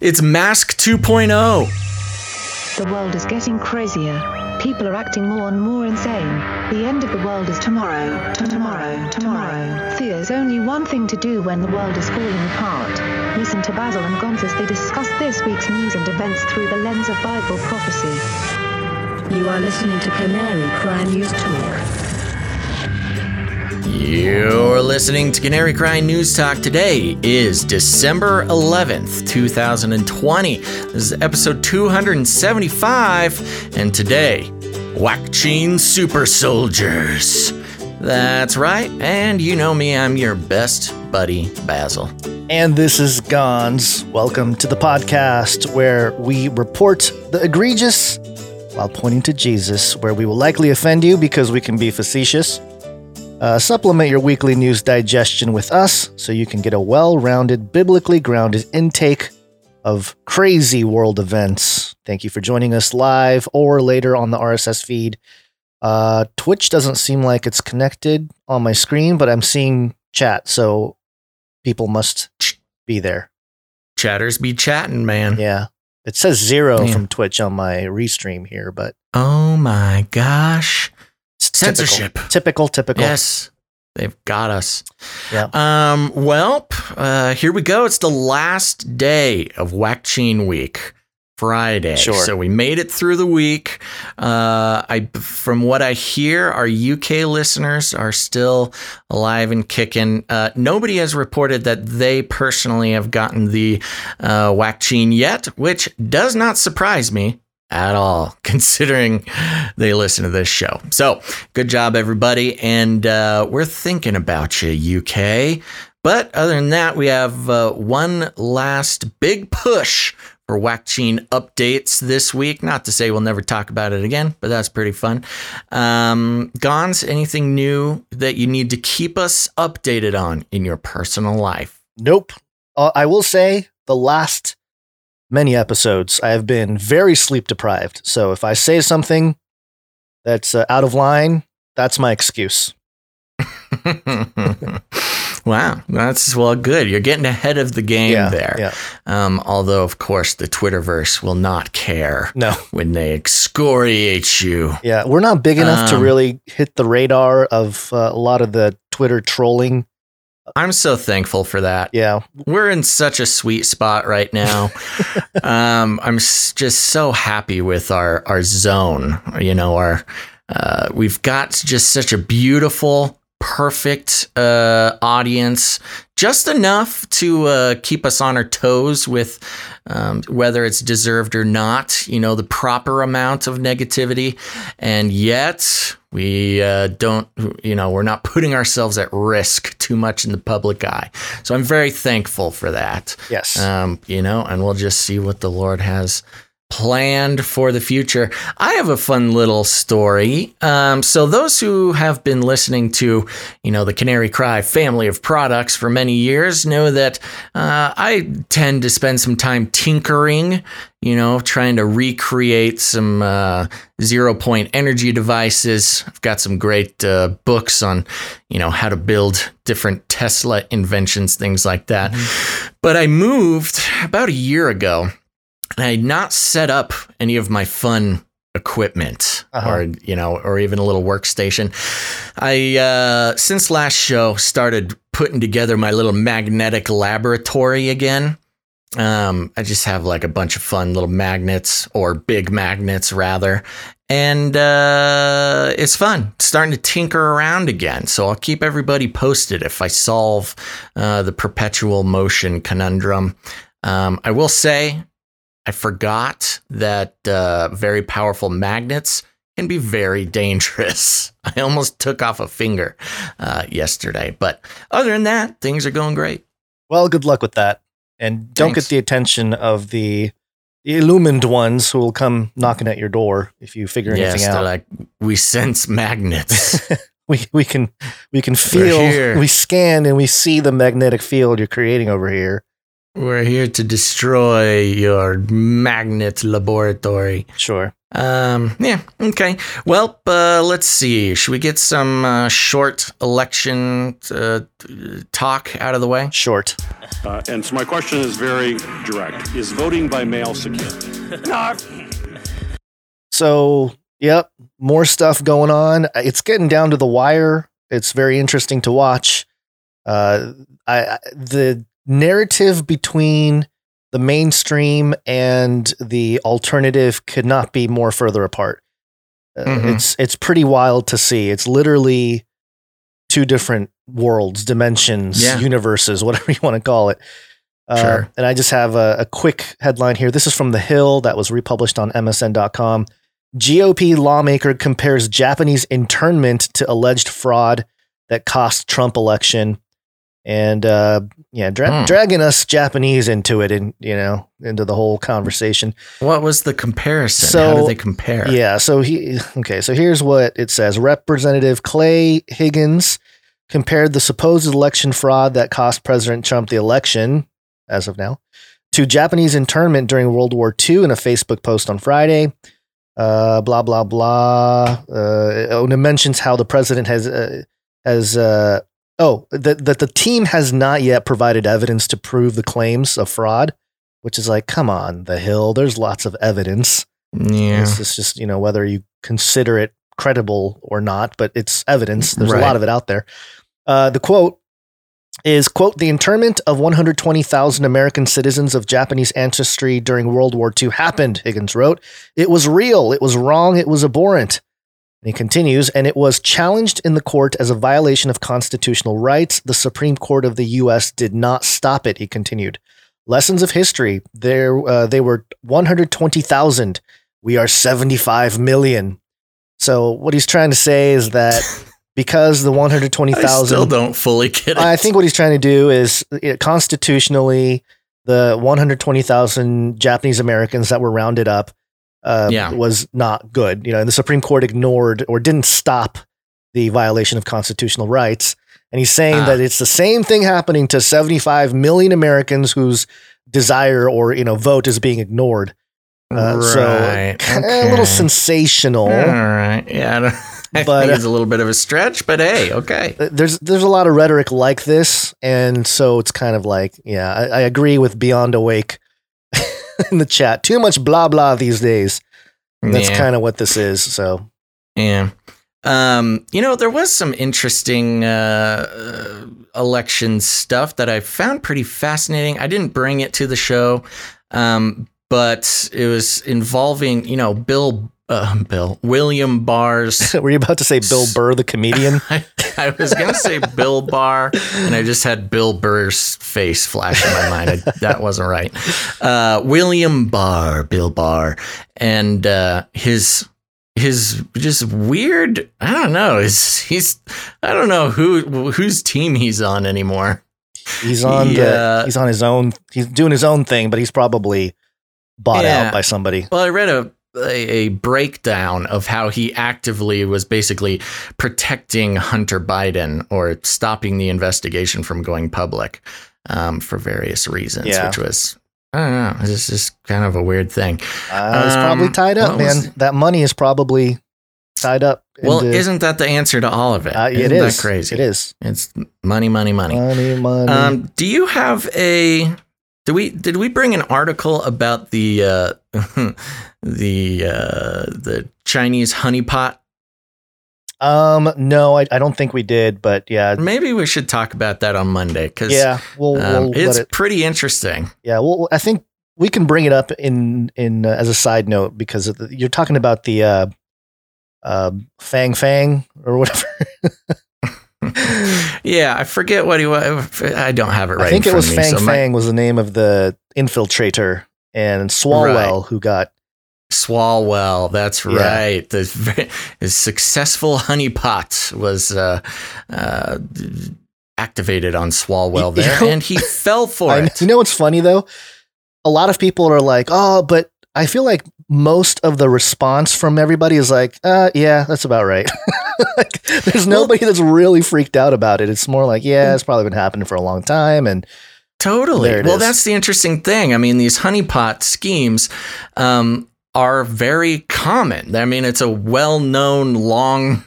It's Mask 2.0. The world is getting crazier. People are acting more and more insane. The end of the world is tomorrow. Tomorrow. Tomorrow. There's only one thing to do when the world is falling apart. Listen to Basil and Gonz as they discuss this week's news and events through the lens of Bible prophecy. You are listening to Canary Cry News Talk. You're listening to Canary Cry News Talk. Today is December 11th, 2020. This is episode 275, and today, Waccine Super Soldiers. That's right, and you know me, I'm your best buddy, Basil. And this is Gonz. Welcome to the podcast where we report the egregious while pointing to Jesus, where we will likely offend you because we can be facetious. Uh, supplement your weekly news digestion with us so you can get a well rounded, biblically grounded intake of crazy world events. Thank you for joining us live or later on the RSS feed. Uh, Twitch doesn't seem like it's connected on my screen, but I'm seeing chat, so people must be there. Chatters be chatting, man. Yeah. It says zero from Twitch on my restream here, but Oh my gosh. It's typical. Censorship. Typical, typical. Yes, they've got us. Yeah. Um. Well, uh, here we go. It's the last day of Waccine Week, Friday. Sure. So we made it through the week. Uh, I, from what I hear, our UK listeners are still alive and kicking. Uh, nobody has reported that they personally have gotten the uh, Waccine yet, which does not surprise me at all, considering they listen to this show. So, good job, everybody. And uh, we're thinking about you, UK. But other than that, we have uh, one last big push for Waccine updates this week. Not to say we'll never talk about it again, but that's pretty fun. Um, Gonz, anything new that you need to keep us updated on in your personal life? Nope. Uh, I will say the last many episodes, I have been very sleep deprived. So if I say something that's uh, out of line, that's my excuse. wow, that's well good. You're getting ahead of the game yeah. there. Yeah. Um, although, of course, the Twitterverse will not care No. when they excoriate you. Yeah. We're not big enough to Um, really hit the radar of uh, a lot of the Twitter trolling. I'm so thankful for that. Yeah. We're in such a sweet spot right now. um, I'm just so happy with our our zone. You know, our uh, we've got just such a beautiful, perfect uh, audience, just enough to uh, keep us on our toes with um, whether it's deserved or not. You know, the proper amount of negativity, and yet we uh, don't. You know, we're not putting ourselves at risk too much in the public eye. So I'm very thankful for that. Yes. Um, you know, and we'll just see what the Lord has planned for the future. I have a fun little story. Um, so those who have been listening to, you know, the Canary Cry family of products for many years know that uh, I tend to spend some time tinkering, you know, trying to recreate some uh, zero point energy devices. I've got some great uh, books on, you know, how to build different Tesla inventions, things like that. But I moved about a year ago I had not set up any of my fun equipment Uh-huh. or you know or even a little workstation. I uh since last show started putting together my little magnetic laboratory again. Um i just have like a bunch of fun little magnets or big magnets rather. And uh it's fun. Starting to tinker around again. So i'll keep everybody posted if i solve uh the perpetual motion conundrum. Um i will say I forgot that uh, very powerful magnets can be very dangerous. I almost took off a finger uh, yesterday, but other than that, things are going great. Well, good luck with that. And don't Thanks. get the attention of the, the illumined ones who will come knocking at your door if you figure yes, anything out. like we sense magnets. we we can we can feel we scan and we see the magnetic field you're creating over here. We're here to destroy your magnet laboratory. Sure. Um, yeah, okay. Well, uh, let's see. Should we get some uh, short election uh, talk out of the way? Short. Uh, and so my question is very direct: Is voting by mail secure? no. So, yep, more stuff going on. It's getting down to the wire. It's very interesting to watch. Uh, I, I the narrative between the mainstream and the alternative could not be more further apart. Uh, Mhm. It's it's pretty wild to see. It's literally two different worlds, dimensions, Yeah. universes, whatever you want to call it. Uh, Sure. And I just have a, a quick headline here. This is from The Hill that was republished on MSN.com. GOP lawmaker compares Japanese internment to alleged fraud that cost Trump election. And uh, yeah, dra- Hmm. dragging us Japanese into it, and you know, into the whole conversation. What was the comparison? So- How did they compare? Yeah. So he okay. So here's what it says: Representative Clay Higgins compared the supposed election fraud that cost President Trump the election, as of now, to Japanese internment during World War II in a Facebook post on Friday. Uh, blah blah blah. Uh, and it mentions how the president has uh, has uh, oh that that the team has not yet provided evidence to prove the claims of fraud, which is like, come on, the Hill. There's lots of evidence. Yeah. It's just, you know whether you consider it credible or not, but it's evidence. There's Right. a lot of it out there. Uh, the quote is quote the internment of 120,000 American citizens of Japanese ancestry during World War II happened. Higgins wrote, "It was real. It was wrong. It was abhorrent." And he continues, and it was challenged in the court as a violation of constitutional rights. The Supreme Court of the U.S. did not stop it. He continued. Lessons of history. There, uh, they were 120,000 we are 75 million. So what he's trying to say is that because the I still 120,000 don't fully get it. I think what he's trying to do is uh, constitutionally the 120,000 Japanese Americans that were rounded up uh, Yeah. was not good. You know, and the Supreme Court ignored or didn't stop the violation of constitutional rights. And he's saying Ah. that it's the same thing happening to 75 million Americans whose desire or you know vote is being ignored. Uh, So Right, kinda a little sensational. All right. Yeah. I, don't, I But, uh, it's a little bit of a stretch, but hey, okay. Uh, There's there's a lot of rhetoric like this, and so it's kind of like, yeah, I, I agree with Beyond Awake in the chat. Too much blah blah these days. And that's yeah. kind of what this is. So Yeah. Um, you know, there was some interesting uh, uh, election stuff that I found pretty fascinating. I didn't bring it to the show, um, but it was involving, you know, Bill, uh, Bill, William Barr's. were you about to say Bill Burr, the comedian? I, I was going to say Bill Barr, and I just had Bill Burr's face flash in my mind. I, that wasn't right. Uh, William Barr, Bill Barr, and uh, his his just weird. I don't know. He's he's I don't know who whose team he's on anymore. He's on Yeah. the he's on his own. He's doing his own thing, but he's probably bought Yeah. out by somebody. Well, I read a, a a breakdown of how he actively was basically protecting Hunter Biden or stopping the investigation from going public um, for various reasons, Yeah. which was I don't know. It's just kind of a weird thing. Uh, it's probably Um, tied up, man. was- that money is probably tied up. Well, into- isn't that the answer to all of it? uh, it Isn't is that crazy? It is It's money, money, money. money, money. Um, do you have a? Did we did we bring an article about the uh, the uh, the Chinese honeypot? Um, no, I, I don't think we did, but yeah, Maybe we should talk about that on Monday because yeah, we'll, um, we'll it's it. pretty interesting. Yeah, well, I think we can bring it up in in uh, as a side note because the, you're talking about the uh, uh, Fang Fang or whatever. yeah, I forget what he was. I don't have it right. I think in it was of me, Fang my- Fang was the name of the infiltrator, and Swalwell who got Swalwell, that's Yeah. right. The successful honeypot was uh, uh, activated on Swalwell You there, know- and he fell for I, it. you know what's funny though? A lot of people are like, "Oh, but I feel like most of the response from everybody is like, uh, yeah, that's about right." like, there's Well- nobody that's really freaked out about it. It's more like, yeah, it's probably been happening for a long time, and Totally. Well, is. that's the interesting thing. I mean, these honeypot schemes um, are very common. I mean, it's a well known, long,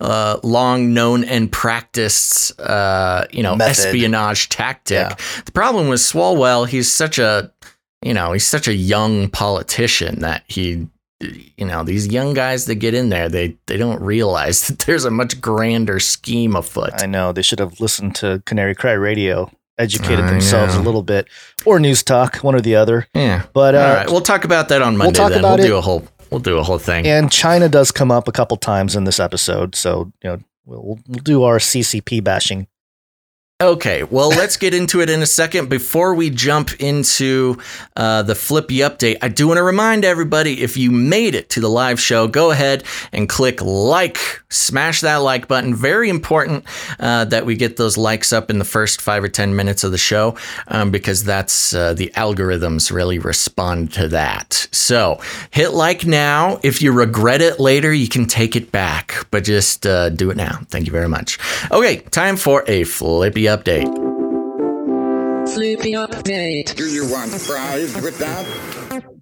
uh, long known and practiced, uh, you know, Method. espionage tactic. Yeah. The problem with Swalwell, he's such a, you know, he's such a young politician that he, you know, these young guys that get in there, they they don't realize that there's a much grander scheme afoot. I know they should have listened to Canary Cry Radio, educated I themselves a little bit, or News Talk, one or the other. yeah. But uh, All right, we'll talk about that on Monday. talk then about we'll it. do a whole we'll do a whole thing. and China does come up a couple times in this episode, so you know we'll, we'll do our CCP bashing. Okay, well, let's get into it in a second. Before we jump into uh, the Flippy update, I do want to remind everybody if you made it to the live show, go ahead and click like, smash that like button. Very important uh, that we get those likes up in the first five or 10 minutes of the show um, because that's uh, the algorithms really respond to that. So hit like now. If you regret it later, you can take it back, but just uh, do it now. Thank you very much. Okay, time for a Flippy update. Flippy update. Do you want fries with that?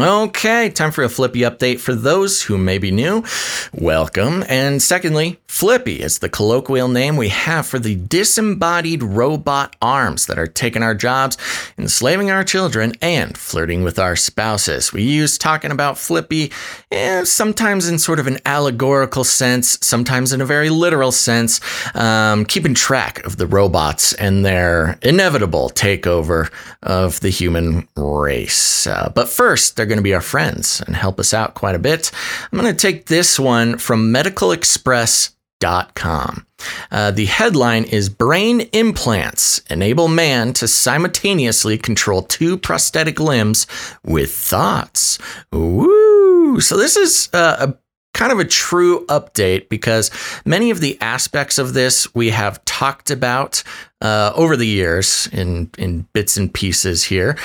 Okay, time for a Flippy update for those who may be new. Welcome. And secondly, Flippy is the colloquial name we have for the disembodied robot arms that are taking our jobs, enslaving our children, and flirting with our spouses. We use talking about Flippy eh, sometimes in sort of an allegorical sense, sometimes in a very literal sense, um, keeping track of the robots and their inevitable takeover of the human race. Uh, but first, they're going to be our friends and help us out quite a bit. I'm going to take this one from medicalexpress.com. Uh, the headline is Brain Implants Enable Man to Simultaneously Control Two Prosthetic Limbs with Thoughts. Woo! So, this is uh, a kind of a true update because many of the aspects of this we have talked about uh, over the years in in bits and pieces here,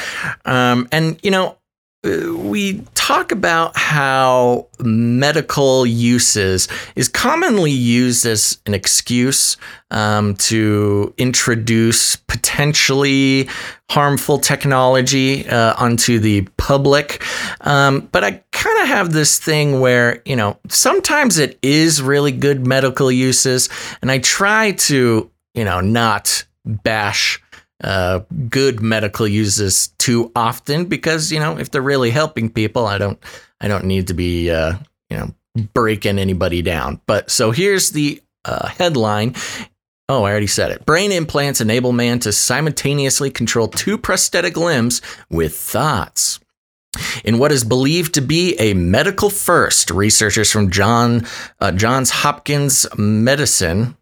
um, and you know. Uh, We talk about how medical uses is commonly used as an excuse um, to introduce potentially harmful technology uh, onto the public. Um, but I kind of have this thing where, you know, sometimes it is really good medical uses, and I try to, you know, not bash uh, good medical uses too often because you know if they're really helping people, I don't I don't need to be uh, you know breaking anybody down. But so here's the uh, headline. Oh, I already said it. Brain implants enable man to simultaneously control two prosthetic limbs with thoughts. In what is believed to be a medical first, researchers from John uh, Johns Hopkins Medicine,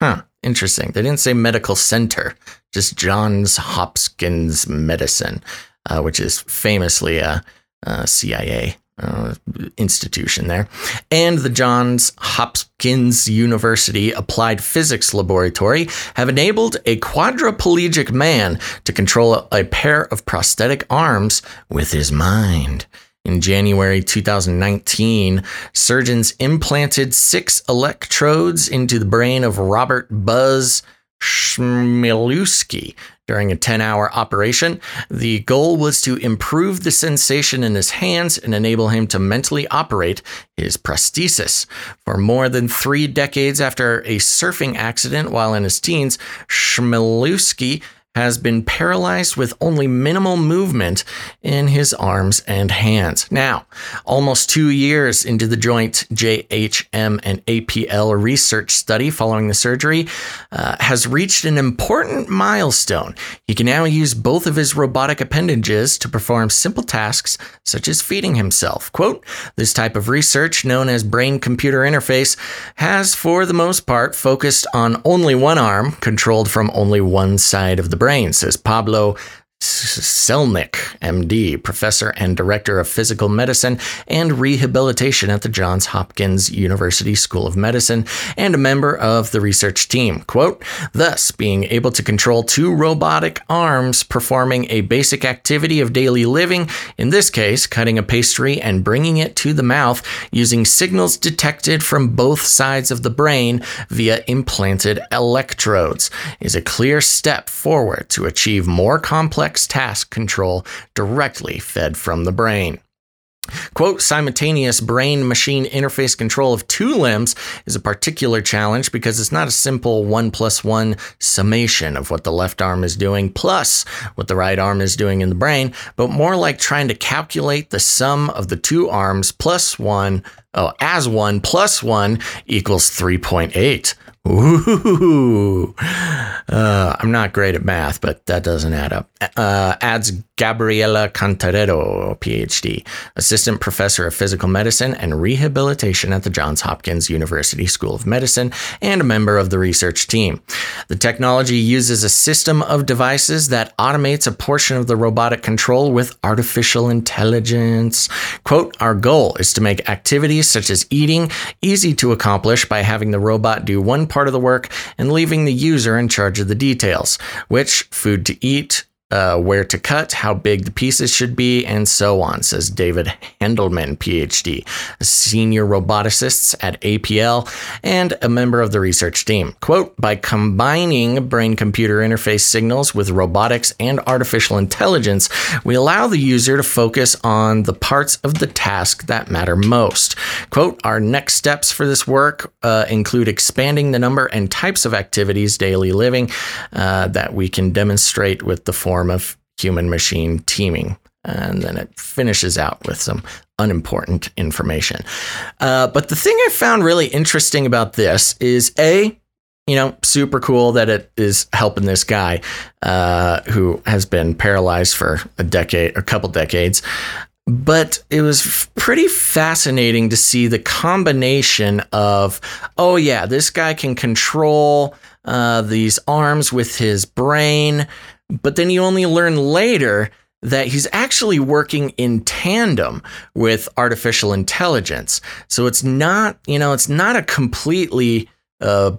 huh, interesting. They didn't say medical center, just Johns Hopkins Medicine, uh, which is famously a, a CIA uh, institution there, and the Johns Hopkins University Applied Physics Laboratory have enabled a quadriplegic man to control a pair of prosthetic arms with his mind. In January 2019, surgeons implanted six electrodes into the brain of Robert Buzz Chmielewski during a 10 hour operation. The goal was to improve the sensation in his hands and enable him to mentally operate his prosthesis. For more than three decades after a surfing accident while in his teens, Chmielewski has been paralyzed with only minimal movement in his arms and hands. Now, almost two years into the joint JHM and APL research study following the surgery, uh, has reached an important milestone. He can now use both of his robotic appendages to perform simple tasks such as feeding himself. Quote, this type of research, known as brain computer interface, has for the most part focused on only one arm, controlled from only one side of the brain, says Pablo Celnik, MD, professor and director of physical medicine and rehabilitation at the Johns Hopkins University School of Medicine, and a member of the research team. Quote, thus, being able to control two robotic arms performing a basic activity of daily living, in this case, cutting a pastry and bringing it to the mouth using signals detected from both sides of the brain via implanted electrodes, is a clear step forward to achieve more complex task control directly fed from the brain. Quote, simultaneous brain machine interface control of two limbs is a particular challenge because it's not a simple one plus one summation of what the left arm is doing plus what the right arm is doing in the brain, but more like trying to calculate the sum of the two arms plus one, oh, as one plus one equals 3.8. Ooh, uh, I'm not great at math, but that doesn't add up. Uh, adds Gabriela Cantarero, PhD, assistant professor of physical medicine and rehabilitation at the Johns Hopkins University School of Medicine, and a member of the research team. The technology uses a system of devices that automates a portion of the robotic control with artificial intelligence. Quote, our goal is to make activities such as eating easy to accomplish by having the robot do one part of the work and leaving the user in charge of the details, which food to eat, uh, where to cut, how big the pieces should be, and so on, says David Handelman, PhD, a senior roboticist at APL and a member of the research team. Quote, by combining brain computer interface signals with robotics and artificial intelligence, we allow the user to focus on the parts of the task that matter most. Quote, our next steps for this work uh, include expanding the number and types of activities daily living uh, that we can demonstrate with the form of human machine teaming. And then it finishes out with some unimportant information. Uh, but the thing I found really interesting about this is A, you know, super cool that it is helping this guy uh, who has been paralyzed for a decade, a couple decades. But it was pretty fascinating to see the combination of, oh, yeah, this guy can control uh, these arms with his brain. But then you only learn later that he's actually working in tandem with artificial intelligence. So it's not, you know, it's not a completely uh,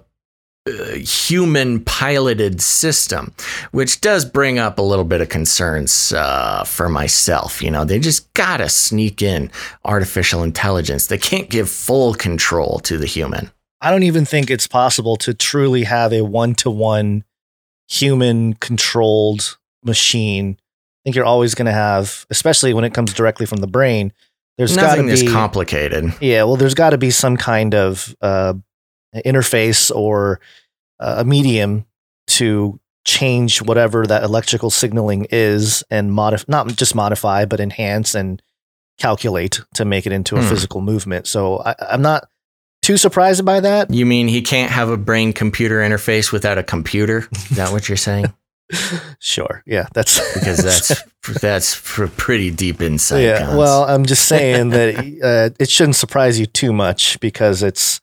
uh, human piloted system, which does bring up a little bit of concerns uh, for myself. You know, they just gotta sneak in artificial intelligence. They can't give full control to the human. I don't even think it's possible to truly have a one to one human controlled machine. I think you're always going to have, especially when it comes directly from the brain. There's got to be is complicated. Yeah, well, there's got to be some kind of uh, interface or uh, a medium to change whatever that electrical signaling is and modify, not just modify, but enhance and calculate to make it into a Hmm. physical movement. So I, I'm not too surprised by that. You mean he can't have a brain computer interface without a computer? Is that what you're saying? Sure, yeah, that's Because that's that's pr- pretty deep insight. yeah. Well, I'm just saying that uh, it shouldn't surprise you too much because it's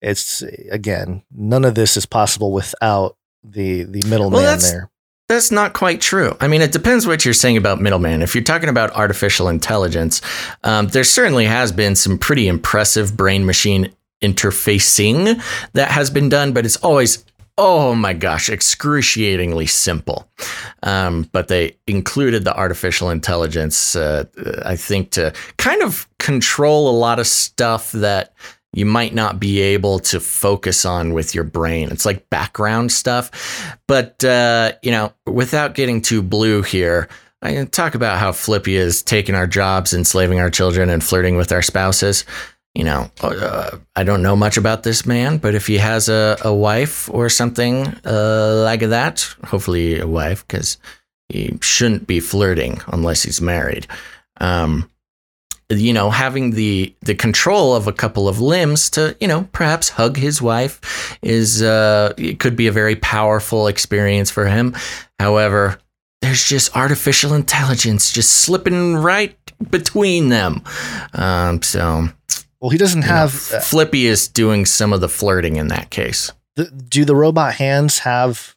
it's again none of this is possible without the the middleman that's- there. That's not quite true. I mean, it depends what you're saying about middleman. If you're talking about artificial intelligence, um, there certainly has been some pretty impressive brain machine interfacing that has been done, but it's always, oh my gosh, excruciatingly simple. Um, but they included the artificial intelligence, uh, I think, to kind of control a lot of stuff that you might not be able to focus on with your brain. It's like background stuff. But, uh, you know, without getting too blue here, I talk about how Flippy is taking our jobs, enslaving our children, and flirting with our spouses. You know, uh, I don't know much about this man, but if he has a, a wife or something uh, like that, hopefully a wife, because he shouldn't be flirting unless he's married. Um, you know, having the the control of a couple of limbs to, you know, perhaps hug his wife is uh it could be a very powerful experience for him. However, there's just artificial intelligence just slipping right between them. Um so Well, he doesn't you know, have. uh, Flippy is doing some of the flirting in that case. the, do the robot hands have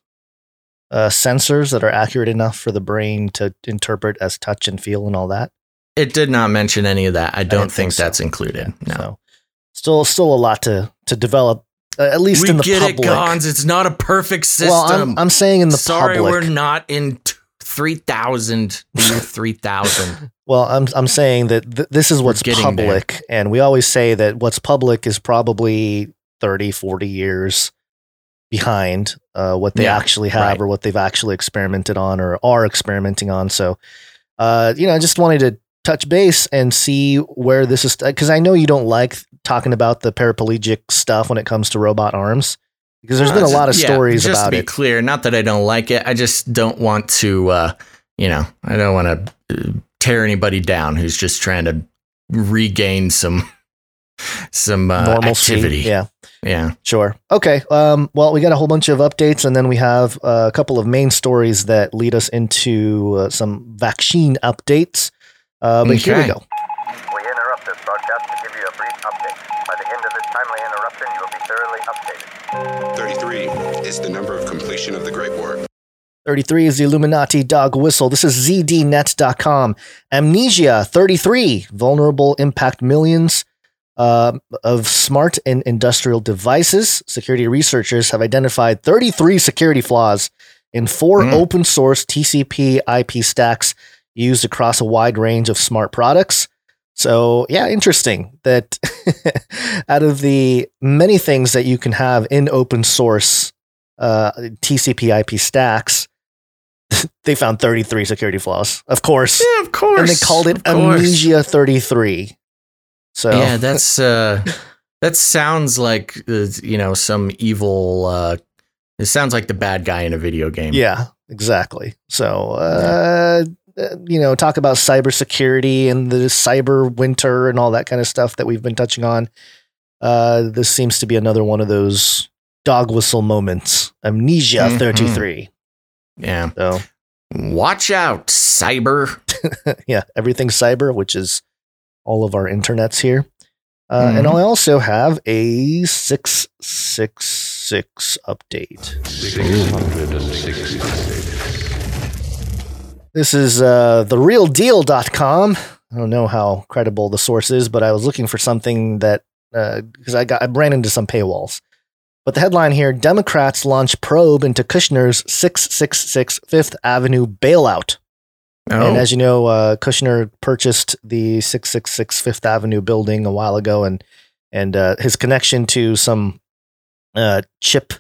uh, sensors that are accurate enough for the brain to interpret as touch and feel and all that? It did not mention any of that. I don't didn't think think, so. that's included. No. So, still, still a lot to to develop. Uh, at least we in the get public. it, Gonz. It's not a perfect system. well, I'm, I'm saying in the Sorry, public. we're not in t- 3000, the year 3000. Well, I'm I'm saying that th- this is what's getting there. public, and we always say that what's public is probably 30, 40 years behind uh, what they Yeah, actually have right. or what they've actually experimented on or are experimenting on. So, uh, you know, I just wanted to touch base and see where this is because I know you don't like talking about the paraplegic stuff when it comes to robot arms because there's been a lot of Yeah, stories just about to be it. clear, not that I don't like it. I just don't want to, uh, you know, I don't want to tear anybody down who's just trying to regain some some uh, Normalcy. activity. Yeah, yeah. sure. Okay. Um, well, we got a whole bunch of updates, and then we have uh, a couple of main stories that lead us into uh, some vaccine updates. Uh, but here we go. We interrupt this broadcast to give you a brief update. By the end of this timely interruption, you will be thoroughly updated. 33 is the number of completion of the Great War. 33 is the Illuminati dog whistle. This is ZDNet.com. Amnesia 33, vulnerable impact millions uh, of smart and industrial devices. Security researchers have identified 33 security flaws in four Hmm. open source TCP IP stacks used across a wide range of smart products. So, yeah, interesting that out of the many things that you can have in open source uh, TCP IP stacks, they found 33 security flaws, of course. Yeah, of course. And they called it. Amnesia 33. So, Yeah, that's uh that sounds like uh, you know some evil uh it sounds like the bad guy in a video game. yeah, exactly. So, uh, uh, you know, talk about cybersecurity and the cyber winter and all that kind of stuff that we've been touching on. Uh, this seems to be another one of those dog whistle moments. Amnesia Mhm. 33. Yeah. So, Watch out, cyber. yeah, everything's cyber, which is all of our internets here. Uh, And Mhm. I also have a 666 update. This is uh, therealdeal.com. I don't know how credible the source is, but I was looking for something that because I got I ran into some paywalls. But the headline here: Democrats launch probe into Kushner's 666 Fifth Avenue bailout. Oh, And as you know, uh, Kushner purchased the 666 Fifth Avenue building a while ago, and and uh, his connection to some uh, chip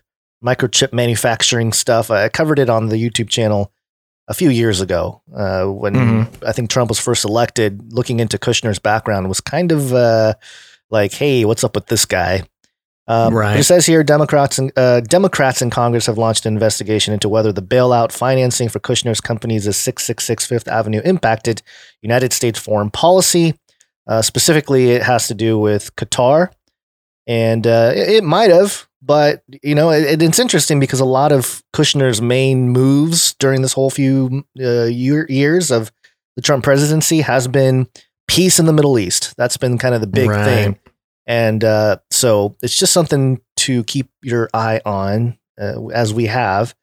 microchip manufacturing stuff. I covered it on the YouTube channel a few years ago uh, when Mhm. I think Trump was first elected. Looking into Kushner's background was kind of uh, like, hey, what's up with this guy? Um, Right. It says here Democrats and uh, Democrats in Congress have launched an investigation into whether the bailout financing for Kushner's companies at 666 Fifth Avenue impacted United States foreign policy. Uh, specifically, it has to do with Qatar, and uh, it, it might have. But you know, it, it's interesting because a lot of Kushner's main moves during this whole few uh, year, years of the Trump presidency has been peace in the Middle East. That's been kind of the big Right. thing. And uh, so it's just something to keep your eye on uh, as we have.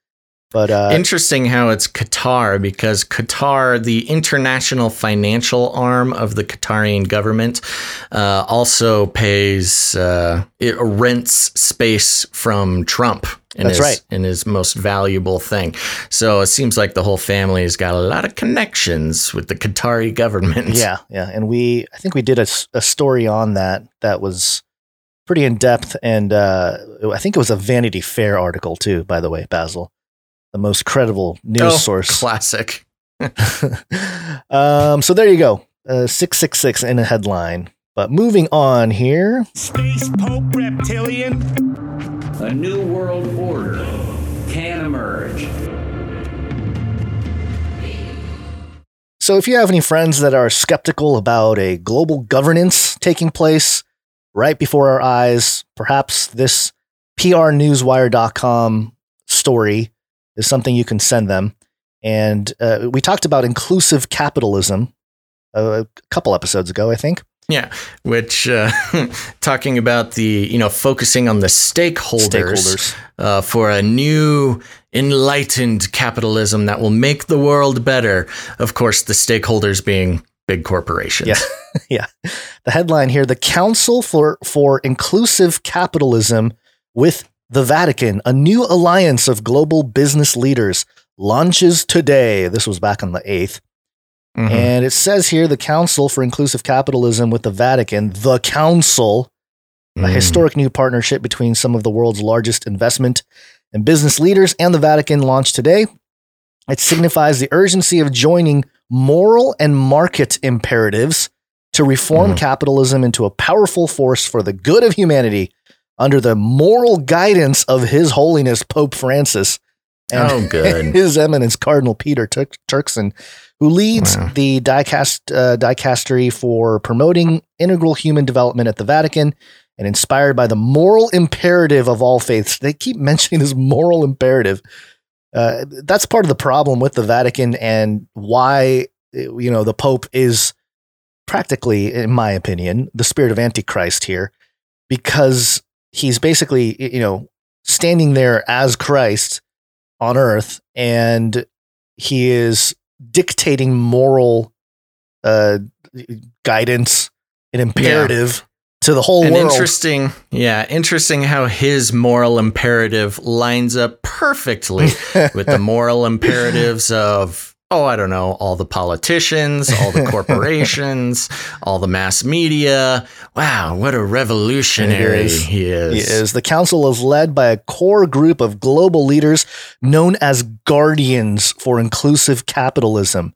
But uh, Interesting how it's Qatar because Qatar, the international financial arm of the Qatarian government, uh, also pays uh, it rents space from Trump. In That's his, right. In his most valuable thing. So it seems like the whole family has got a lot of connections with the Qatari government. yeah, yeah. And we, I think we did a story on that that was pretty in depth. And uh, I think it was a Vanity Fair article too, by the way, Basil. The most credible news Oh, source. Classic. um, so there you go. Uh, 666 in a headline. But moving on here. Space Pope Reptilian. A new world order can emerge. So, if you have any friends that are skeptical about a global governance taking place right before our eyes, perhaps this prnewswire.com story is something you can send them. And uh, we talked about inclusive capitalism uh, a couple episodes ago, I think. Yeah, which uh, talking about the you know focusing on the stakeholders, Stakeholders. Uh, for a new enlightened capitalism that will make the world better. Of course, the stakeholders being big corporations. Yeah. yeah. The headline here The Council for, for Inclusive Capitalism with the Vatican, a new alliance of global business leaders, launches today. This was back on the 8th. Mhm. And it says here the Council for Inclusive Capitalism with the Vatican, the Council, a Mm. historic new partnership between some of the world's largest investment and business leaders and the Vatican launched today. It signifies the urgency of joining moral and market imperatives to reform capitalism into a powerful force for the good of humanity under the moral guidance of His Holiness Pope Francis and Oh, good. His Eminence Cardinal Peter Turk- Turkson, who leads Wow. the uh, dicastery for promoting integral human development at the Vatican and inspired by the moral imperative of all faiths. They keep mentioning this moral imperative. Uh, that's part of the problem with the Vatican and why you know the Pope is practically, in my opinion, the spirit of Antichrist here, because he's basically you know standing there as Christ on earth and he is dictating moral uh, guidance and imperative to the whole and world. interesting, yeah, interesting how his moral imperative lines up perfectly with the moral imperatives of, oh, I don't know, all the politicians, all the corporations, all the mass media. Wow, what a revolutionary is. he is. He is. The council is led by a core group of global leaders known as guardians for inclusive capitalism.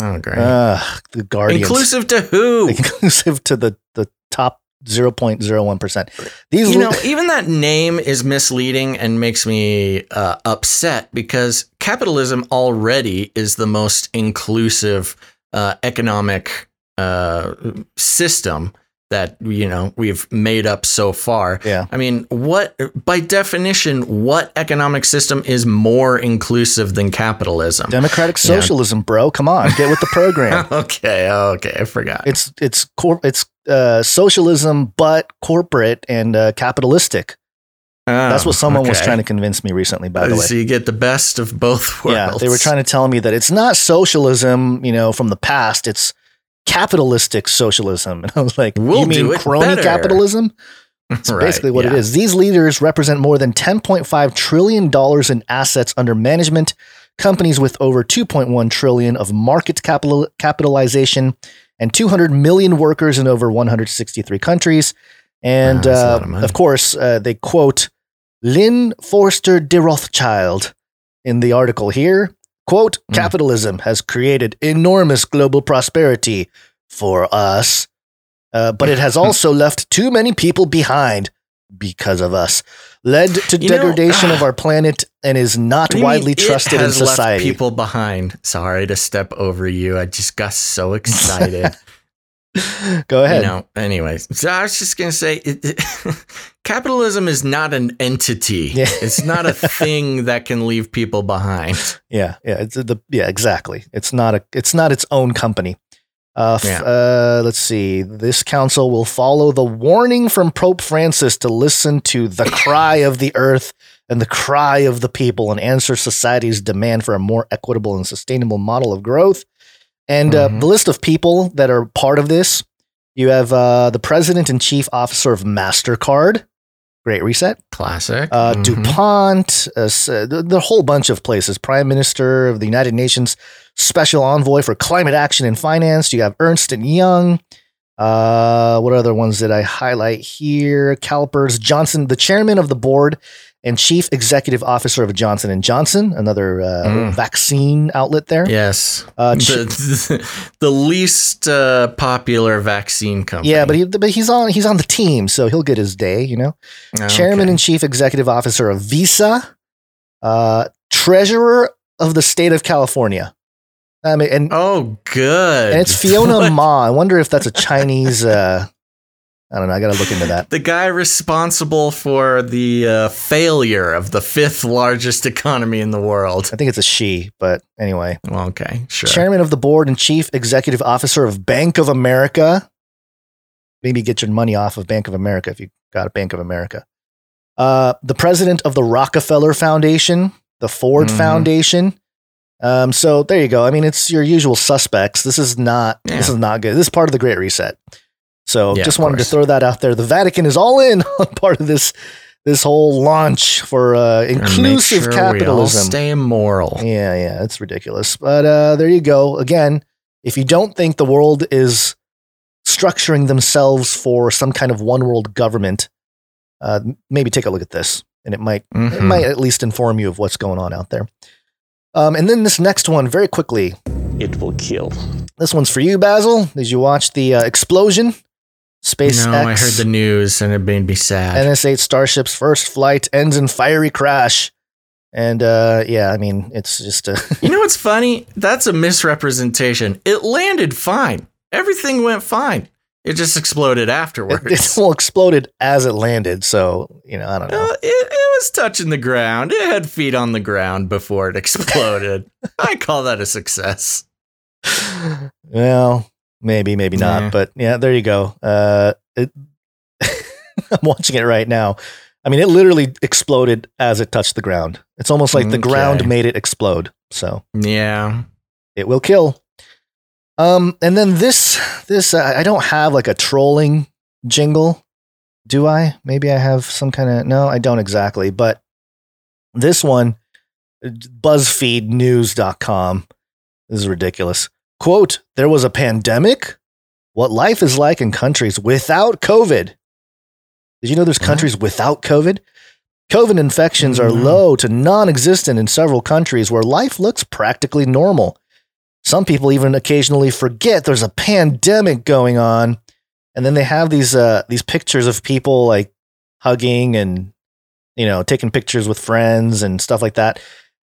Oh, great. Ugh, the guardians. Inclusive to who? Inclusive to the, the top 0.01%. These you li- know, even that name is misleading and makes me uh, upset because capitalism already is the most inclusive uh, economic uh, system that you know we've made up so far. Yeah. I mean, what by definition, what economic system is more inclusive than capitalism? democratic Yeah. socialism, bro. Come on, get with the program. okay, okay, I forgot. it's it's cor- it's uh, socialism, but corporate and uh, capitalistic. That's what someone was trying to convince me recently. By the way, Oh, So you get the best of both worlds. Yeah, they were trying to tell me that it's not socialism, you know, from the past. It's capitalistic socialism. And I was like, We'll you mean crony better." capitalism? That's Right, basically what it yeah. is. These leaders represent more than $10.5 trillion in assets under management, companies with over 2.1 trillion of market capital capitalization, and 200 million workers in over 163 countries. And Wow, uh, of of course, uh, they quote Lynn Forster de Rothschild in the article here. Quote, Hmm. capitalism has created enormous global prosperity for us, uh, but it has also left too many people behind because of us, led to You know, degradation of our planet, and is not widely trusted in society. people behind. Sorry to step over you. I just got so excited. Go ahead. You know. Anyways, so I was just gonna say, it, it- capitalism is not an entity. Yeah. It's not a thing that can leave people behind. Yeah, yeah, it's the yeah, exactly. It's not a it's not its own company. Uh, Yeah. uh, let's see. This council will follow the warning from Pope Francis to listen to the cry of the earth and the cry of the people and answer society's demand for a more equitable and sustainable model of growth. And uh, Mhm. the list of people that are part of this, you have uh, the president and chief officer of Mastercard. Great Reset Classic. uh, Mhm. DuPont, uh, uh, the, the whole bunch of places. Prime Minister of the United Nations Special Envoy for Climate Action and Finance. You have Ernst and Young. Uh, what other ones did I highlight here? CalPERS, Johnson, the chairman of the board and chief executive officer of Johnson and Johnson, another uh, Mm. vaccine outlet there. Yes. Uh, ch- the, the least uh, popular vaccine company. yeah, but he, but he's on he's on the team, so he'll get his day. You know. Oh, chairman and chief executive officer of Visa, uh, treasurer of the state of California. I mean, and, Oh, good. and it's Fiona What? Ma. I wonder if that's a Chinese. I don't know. I got to look into that. The guy responsible for the uh, failure of the fifth largest economy in the world. I think it's a she, but anyway. Well, okay, sure. Chairman of the board and chief executive officer of Bank of America. Maybe get your money off of Bank of America if you got a Bank of America. Uh, the president of the Rockefeller Foundation, the Ford Mhm. Foundation. Um, so there you go. I mean, it's your usual suspects. This is not. This is not good. This is part of the Great Reset. So Yeah, just of wanted to throw that out there. The Vatican is all in on part of this this whole launch for uh, And make inclusive sure we all capitalism. stay immoral. Yeah, yeah, it's ridiculous. But uh, there you go. Again, if you don't think the world is structuring themselves for some kind of one world government, uh, maybe take a look at this, and it might it Mhm. might at least inform you of what's going on out there. Um, and then this next one, very quickly, it will kill. This one's for you, Basil. Did you watch the uh, explosion? SpaceX. No, I heard the news and it made me sad. SN8 Starship's first flight ends in fiery crash. And uh, yeah, I mean, it's just a. you know what's funny? That's a misrepresentation. It landed fine. Everything went fine. It just exploded afterwards. It, it well exploded as it landed, so you know I don't know. Uh, it, it was touching the ground. It had feet on the ground before it exploded. I call that a success. Well, maybe, maybe not, Yeah. but yeah, there you go. Uh, it, I'm watching it right now. I mean, it literally exploded as it touched the ground. It's almost like the ground made it explode. So Yeah. it will kill. Um, and then this, this uh, I don't have like a trolling jingle, do I? Maybe I have some kind of no, I don't exactly. But this one, BuzzFeedNews.com, this is ridiculous. Quote: There was a pandemic. What life is like in countries without COVID. Did you know there's countries without COVID? COVID infections are low to non existent in several countries where life looks practically normal. Some people even occasionally forget there's a pandemic going on. And then they have these uh, these pictures of people like hugging and you know taking pictures with friends and stuff like that.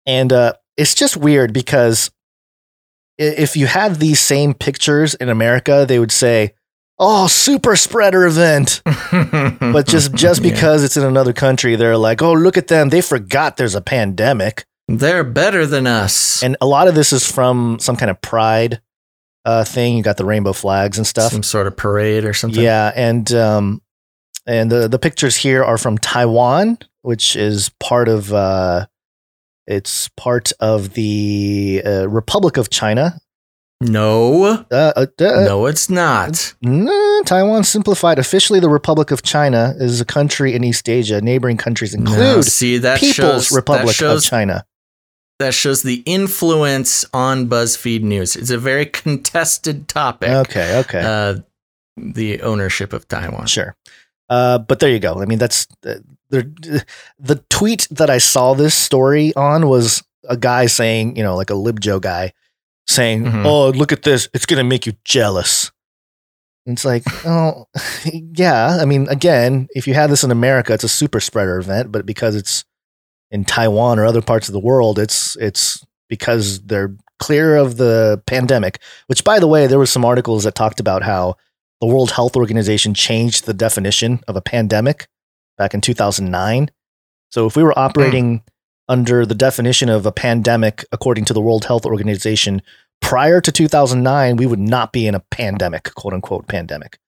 And uh, it's just weird because if you had these same pictures in America, they would say, "Oh, super spreader event." but just just Yeah. because it's in another country, they're like, "Oh, look at them! They forgot there's a pandemic." They're better than us. And a lot of this is from some kind of pride uh, thing. You got the rainbow flags and stuff. Some sort of parade or something. Yeah, and um, and the the pictures here are from Taiwan, which is part of uh, it's part of the uh, Republic of China. No. Uh, uh, uh, no, it's not. No, Taiwan simplified. Officially, the Republic of China is a country in East Asia. Neighboring countries include No, see, that People's shows- that Republic shows- of China. That shows the influence on BuzzFeed News. It's a very contested topic. Okay, okay. Uh, the ownership of Taiwan. Sure. Uh, but there you go. I mean, that's uh, the the tweet that I saw this story on was a guy saying, you know, like a libjo guy saying, Mhm. "Oh, look at this! It's gonna make you jealous." And it's like, oh, yeah. I mean, again, if you had this in America, it's a super spreader event, but because it's in Taiwan or other parts of the world, it's it's because they're clear of the pandemic. Which, by the way, there were some articles that talked about how the World Health Organization changed the definition of a pandemic back in 2009. So if we were operating under the definition of a pandemic according to the World Health Organization prior to 2009, we would not be in a pandemic, quote unquote pandemic.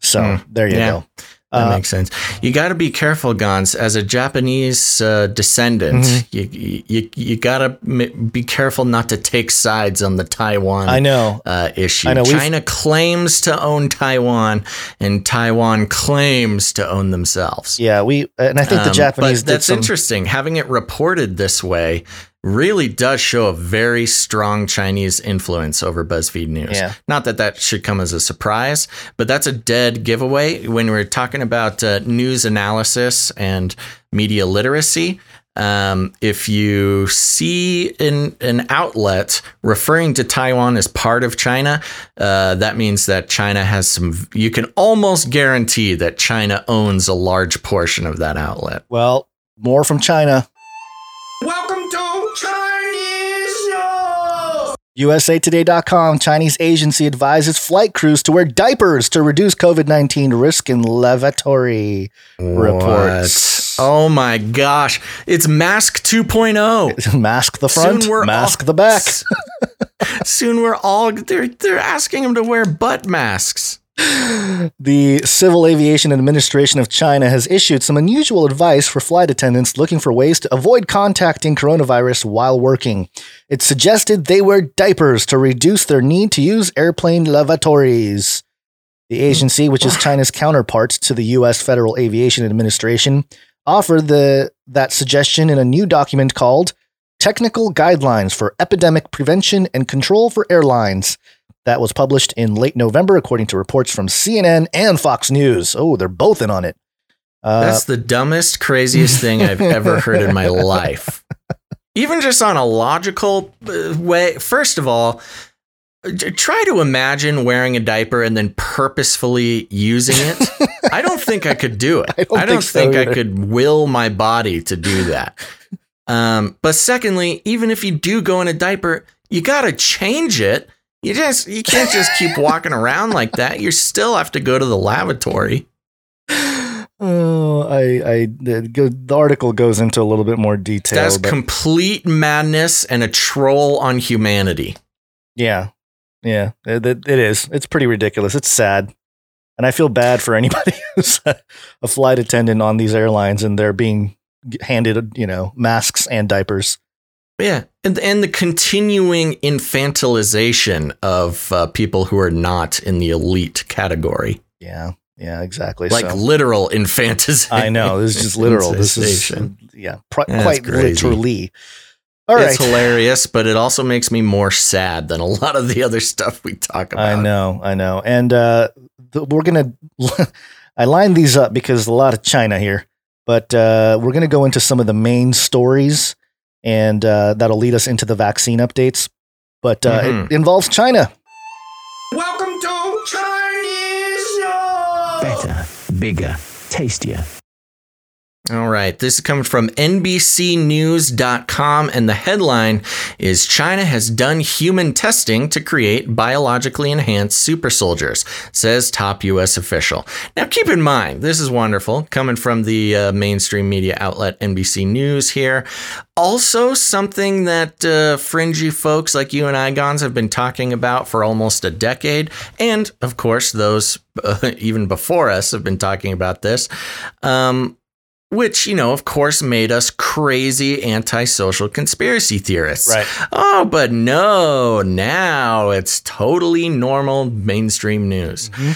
So Hmm. there you Yeah. go. That Uh, makes sense. You got to be careful, Gonz. As a Japanese uh, descendant, Mhm. you you you got to m- be careful not to take sides on the Taiwan. I know. Uh, issue. I know, we've- China claims to own Taiwan, and Taiwan claims to own themselves. Yeah, we and I think the Um, Japanese But that's some, interesting. Having it reported this way really does show a very strong Chinese influence over BuzzFeed News. Yeah. Not that that should come as a surprise, but that's a dead giveaway when we're talking about uh, news analysis and media literacy. Um, if you see an, an outlet referring to Taiwan as part of China, uh, that means that China has some. You can almost guarantee that China owns a large portion of that outlet. Well, more from China. Welcome to Chinese News. USAToday.com Chinese agency advises flight crews to wear diapers to reduce COVID 19 risk in lavatory reports. Oh my gosh. It's Mask 2.0. Mask the front, Soon we're mask all- the back. Soon we're all they're they're asking them to wear butt masks. The Civil Aviation Administration of China has issued some unusual advice for flight attendants looking for ways to avoid contacting coronavirus while working. It suggested they wear diapers to reduce their need to use airplane lavatories. The agency, which is China's counterpart to the U.S. Federal Aviation Administration, offered the, that suggestion in a new document called Technical Guidelines for Epidemic Prevention and Control for Airlines. That was published in late November, according to reports from CNN and Fox News. Oh, they're both in on it. Uh, That's the dumbest, craziest thing I've ever heard in my life. Even just on a logical uh, way. First of all, try to imagine wearing a diaper and then purposefully using it. I don't think I could do it. I don't, I don't think, think I could will my body to do that. Um, but secondly, even if you do go in a diaper, you got to change it. You just you can't just keep walking around like that. You still have to go to the lavatory. Oh, I, I the, the, article goes into a little bit more detail. That's but... complete madness and a troll on humanity. Yeah, yeah, it, it is. It's pretty ridiculous. It's sad, and I feel bad for anybody who's a flight attendant on these airlines and they're being handed, you know, masks and diapers. Yeah, and and the continuing infantilization of uh, people who are not in the elite category. Yeah, yeah, exactly. Like so, literal infantilization. I know this is just literal. This is yeah, pr- quite literally. All right. It's hilarious, but it also makes me more sad than a lot of the other stuff we talk about. I know, I know, and uh, we're gonna. I lined these up because a lot of China here, but uh, we're gonna go into some of the main stories and uh, that'll lead us into the vaccine updates. But uh, mm-hmm. it involves China. Welcome to Chinese Show! Better, bigger, tastier. All right. This is coming from NBCNews.com, and the headline is China has done human testing to create biologically enhanced super soldiers, says top U.S. official. Now, keep in mind, this is wonderful, coming from the uh, mainstream media outlet NBC News here. Also, something that uh, fringy folks like you and I, Gonz, have been talking about for almost a decade. And, of course, those uh, even before us have been talking about this. Um, which you know of course made us crazy antisocial conspiracy theorists. Right. Oh but no now it's totally normal mainstream news. Mm-hmm.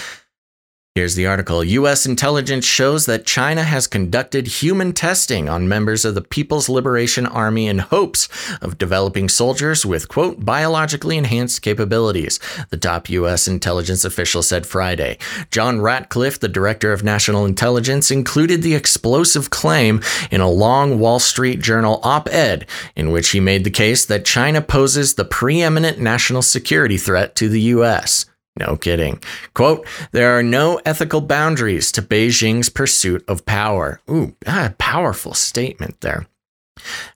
Here's the article U.S. intelligence shows that China has conducted human testing on members of the People's Liberation Army in hopes of developing soldiers with, quote, biologically enhanced capabilities, the top U.S. intelligence official said Friday. John Ratcliffe, the director of national intelligence, included the explosive claim in a long Wall Street Journal op ed in which he made the case that China poses the preeminent national security threat to the U.S. No kidding. Quote, there are no ethical boundaries to Beijing's pursuit of power. Ooh, ah, powerful statement there.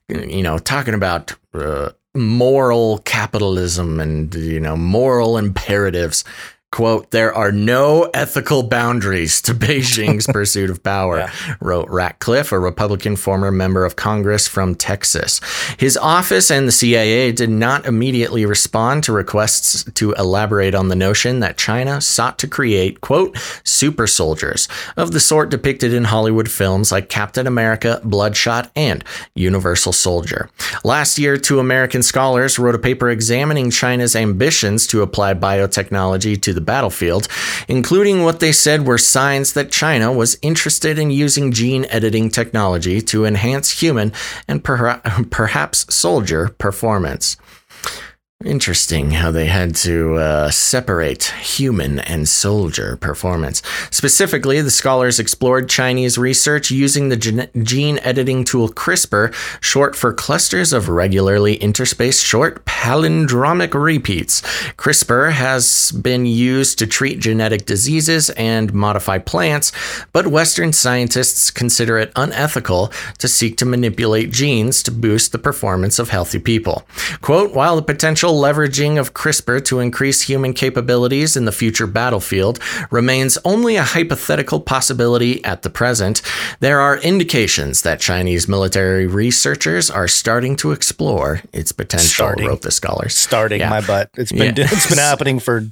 You know, talking about uh, moral capitalism and, you know, moral imperatives. Quote, there are no ethical boundaries to Beijing's pursuit of power, yeah. wrote Ratcliffe, a Republican former member of Congress from Texas. His office and the CIA did not immediately respond to requests to elaborate on the notion that China sought to create, quote, super soldiers of the sort depicted in Hollywood films like Captain America, Bloodshot, and Universal Soldier. Last year, two American scholars wrote a paper examining China's ambitions to apply biotechnology to the the battlefield, including what they said were signs that China was interested in using gene editing technology to enhance human and per- perhaps soldier performance. Interesting how they had to uh, separate human and soldier performance. Specifically, the scholars explored Chinese research using the gene editing tool CRISPR, short for clusters of regularly interspaced short palindromic repeats. CRISPR has been used to treat genetic diseases and modify plants, but Western scientists consider it unethical to seek to manipulate genes to boost the performance of healthy people. Quote, while the potential leveraging of CRISPR to increase human capabilities in the future battlefield remains only a hypothetical possibility at the present, there are indications that Chinese military researchers are starting to explore its potential, starting. wrote the scholars. Starting yeah. my butt. It's been yeah. it's been happening for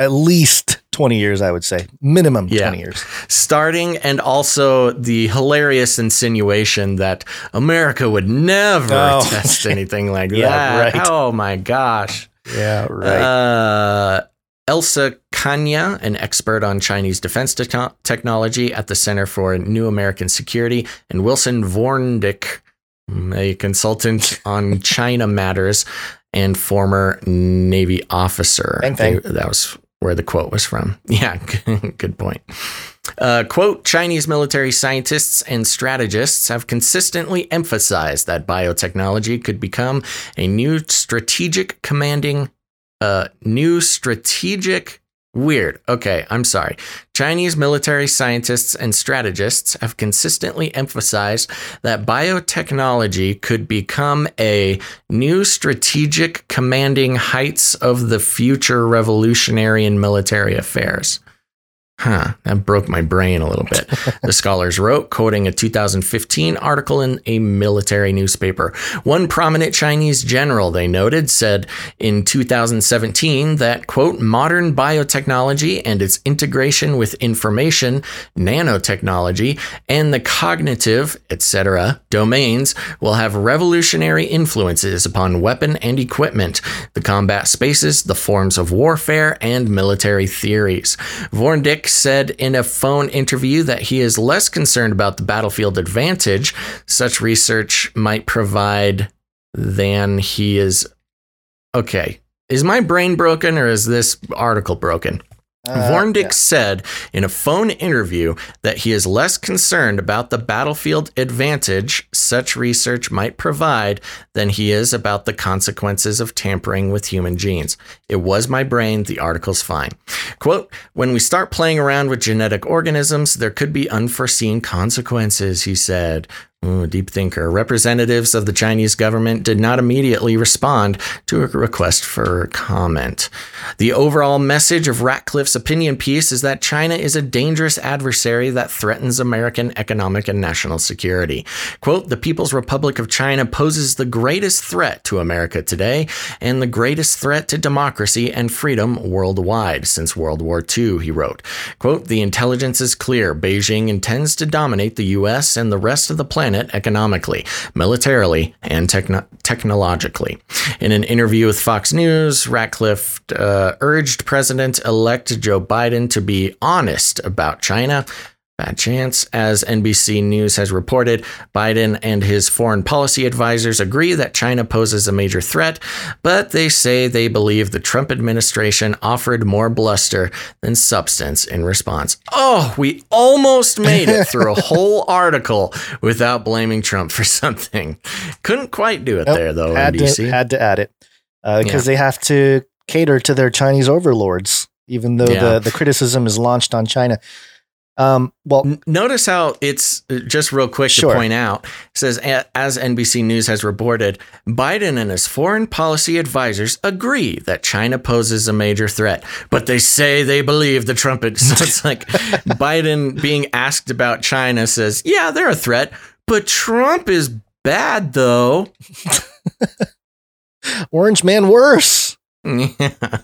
at least 20 years, I would say. Minimum yeah. 20 years. Starting and also the hilarious insinuation that America would never oh. test anything like yeah, that. Right. Oh my gosh. Yeah, right. Uh, Elsa Kania, an expert on Chinese defense te- technology at the Center for New American Security, and Wilson Vorndick, a consultant on China matters and former Navy officer. Same thing. That was where the quote was from. Yeah, good point. Uh, quote Chinese military scientists and strategists have consistently emphasized that biotechnology could become a new strategic commanding uh, new strategic Weird. Okay, I'm sorry. Chinese military scientists and strategists have consistently emphasized that biotechnology could become a new strategic commanding heights of the future revolutionary in military affairs. Huh, that broke my brain a little bit. the scholars wrote, quoting a 2015 article in a military newspaper. One prominent Chinese general, they noted, said in 2017 that, quote, modern biotechnology and its integration with information, nanotechnology, and the cognitive, etc., domains will have revolutionary influences upon weapon and equipment, the combat spaces, the forms of warfare, and military theories. Vorndick said in a phone interview that he is less concerned about the battlefield advantage such research might provide than he is. Okay. Is my brain broken or is this article broken? Uh, yeah. said in a phone interview that he is less concerned about the battlefield advantage such research might provide than he is about the consequences of tampering with human genes. It was my brain, the article's fine. Quote, when we start playing around with genetic organisms, there could be unforeseen consequences, he said. Ooh, deep thinker. Representatives of the Chinese government did not immediately respond to a request for comment. The overall message of Ratcliffe's opinion piece is that China is a dangerous adversary that threatens American economic and national security. Quote, the People's Republic of China poses the greatest threat to America today and the greatest threat to democracy and freedom worldwide since World War II, he wrote. Quote, the intelligence is clear. Beijing intends to dominate the U.S. and the rest of the planet planet economically, militarily, and techno- technologically. In an interview with Fox News, Ratcliffe uh, urged President elect Joe Biden to be honest about China Bad chance. As NBC News has reported, Biden and his foreign policy advisors agree that China poses a major threat, but they say they believe the Trump administration offered more bluster than substance in response. Oh, we almost made it through a whole article without blaming Trump for something. Couldn't quite do it nope, there, though, had NBC. To, had to add it because uh, yeah. they have to cater to their Chinese overlords, even though yeah. the, the criticism is launched on China. Um, well, notice how it's uh, just real quick sure. to point out. says as NBC News has reported, Biden and his foreign policy advisors agree that China poses a major threat, but they say they believe the Trump. So it's like Biden being asked about China says, "Yeah, they're a threat, but Trump is bad though." Orange man worse. Yeah.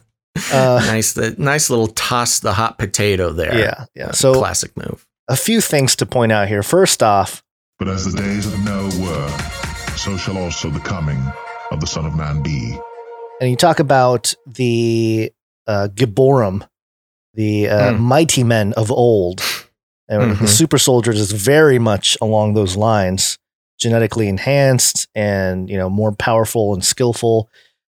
Uh, nice, the nice little toss the hot potato there. Yeah, yeah. So classic move. A few things to point out here. First off, but as the days of Noah were, so shall also the coming of the Son of Man be. And you talk about the uh, Gibborim, the uh, mm. mighty men of old. And mm-hmm. the super soldiers is very much along those lines, genetically enhanced and you know more powerful and skillful.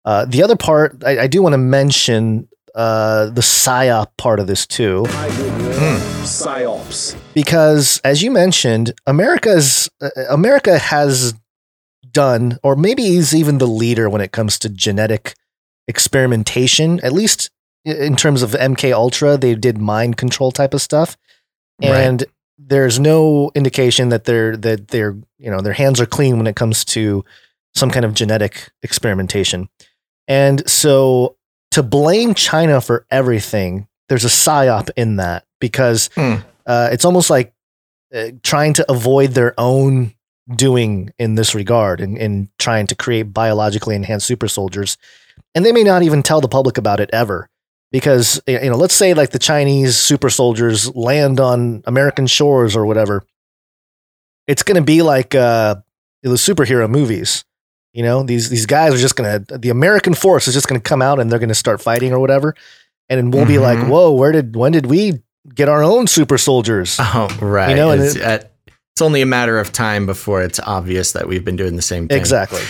Uh, the other part, I, I do want to mention uh, the psyop part of this too. Mm. Psyops. Because, as you mentioned, America's uh, America has done, or maybe is even the leader when it comes to genetic experimentation. At least in terms of MK Ultra, they did mind control type of stuff, and right. there's no indication that they're that they're you know their hands are clean when it comes to some kind of genetic experimentation. And so to blame China for everything, there's a psyop in that because mm. uh, it's almost like uh, trying to avoid their own doing in this regard and, and trying to create biologically enhanced super soldiers. And they may not even tell the public about it ever because, you know, let's say like the Chinese super soldiers land on American shores or whatever. It's going to be like uh, the superhero movies you know, these these guys are just gonna the American force is just gonna come out and they're gonna start fighting or whatever, and we'll mm-hmm. be like, mm-hmm. whoa, where did when did we get our own super soldiers? Oh, right. You know, it's, it, uh, it's only a matter of time before it's obvious that we've been doing the same thing. Exactly.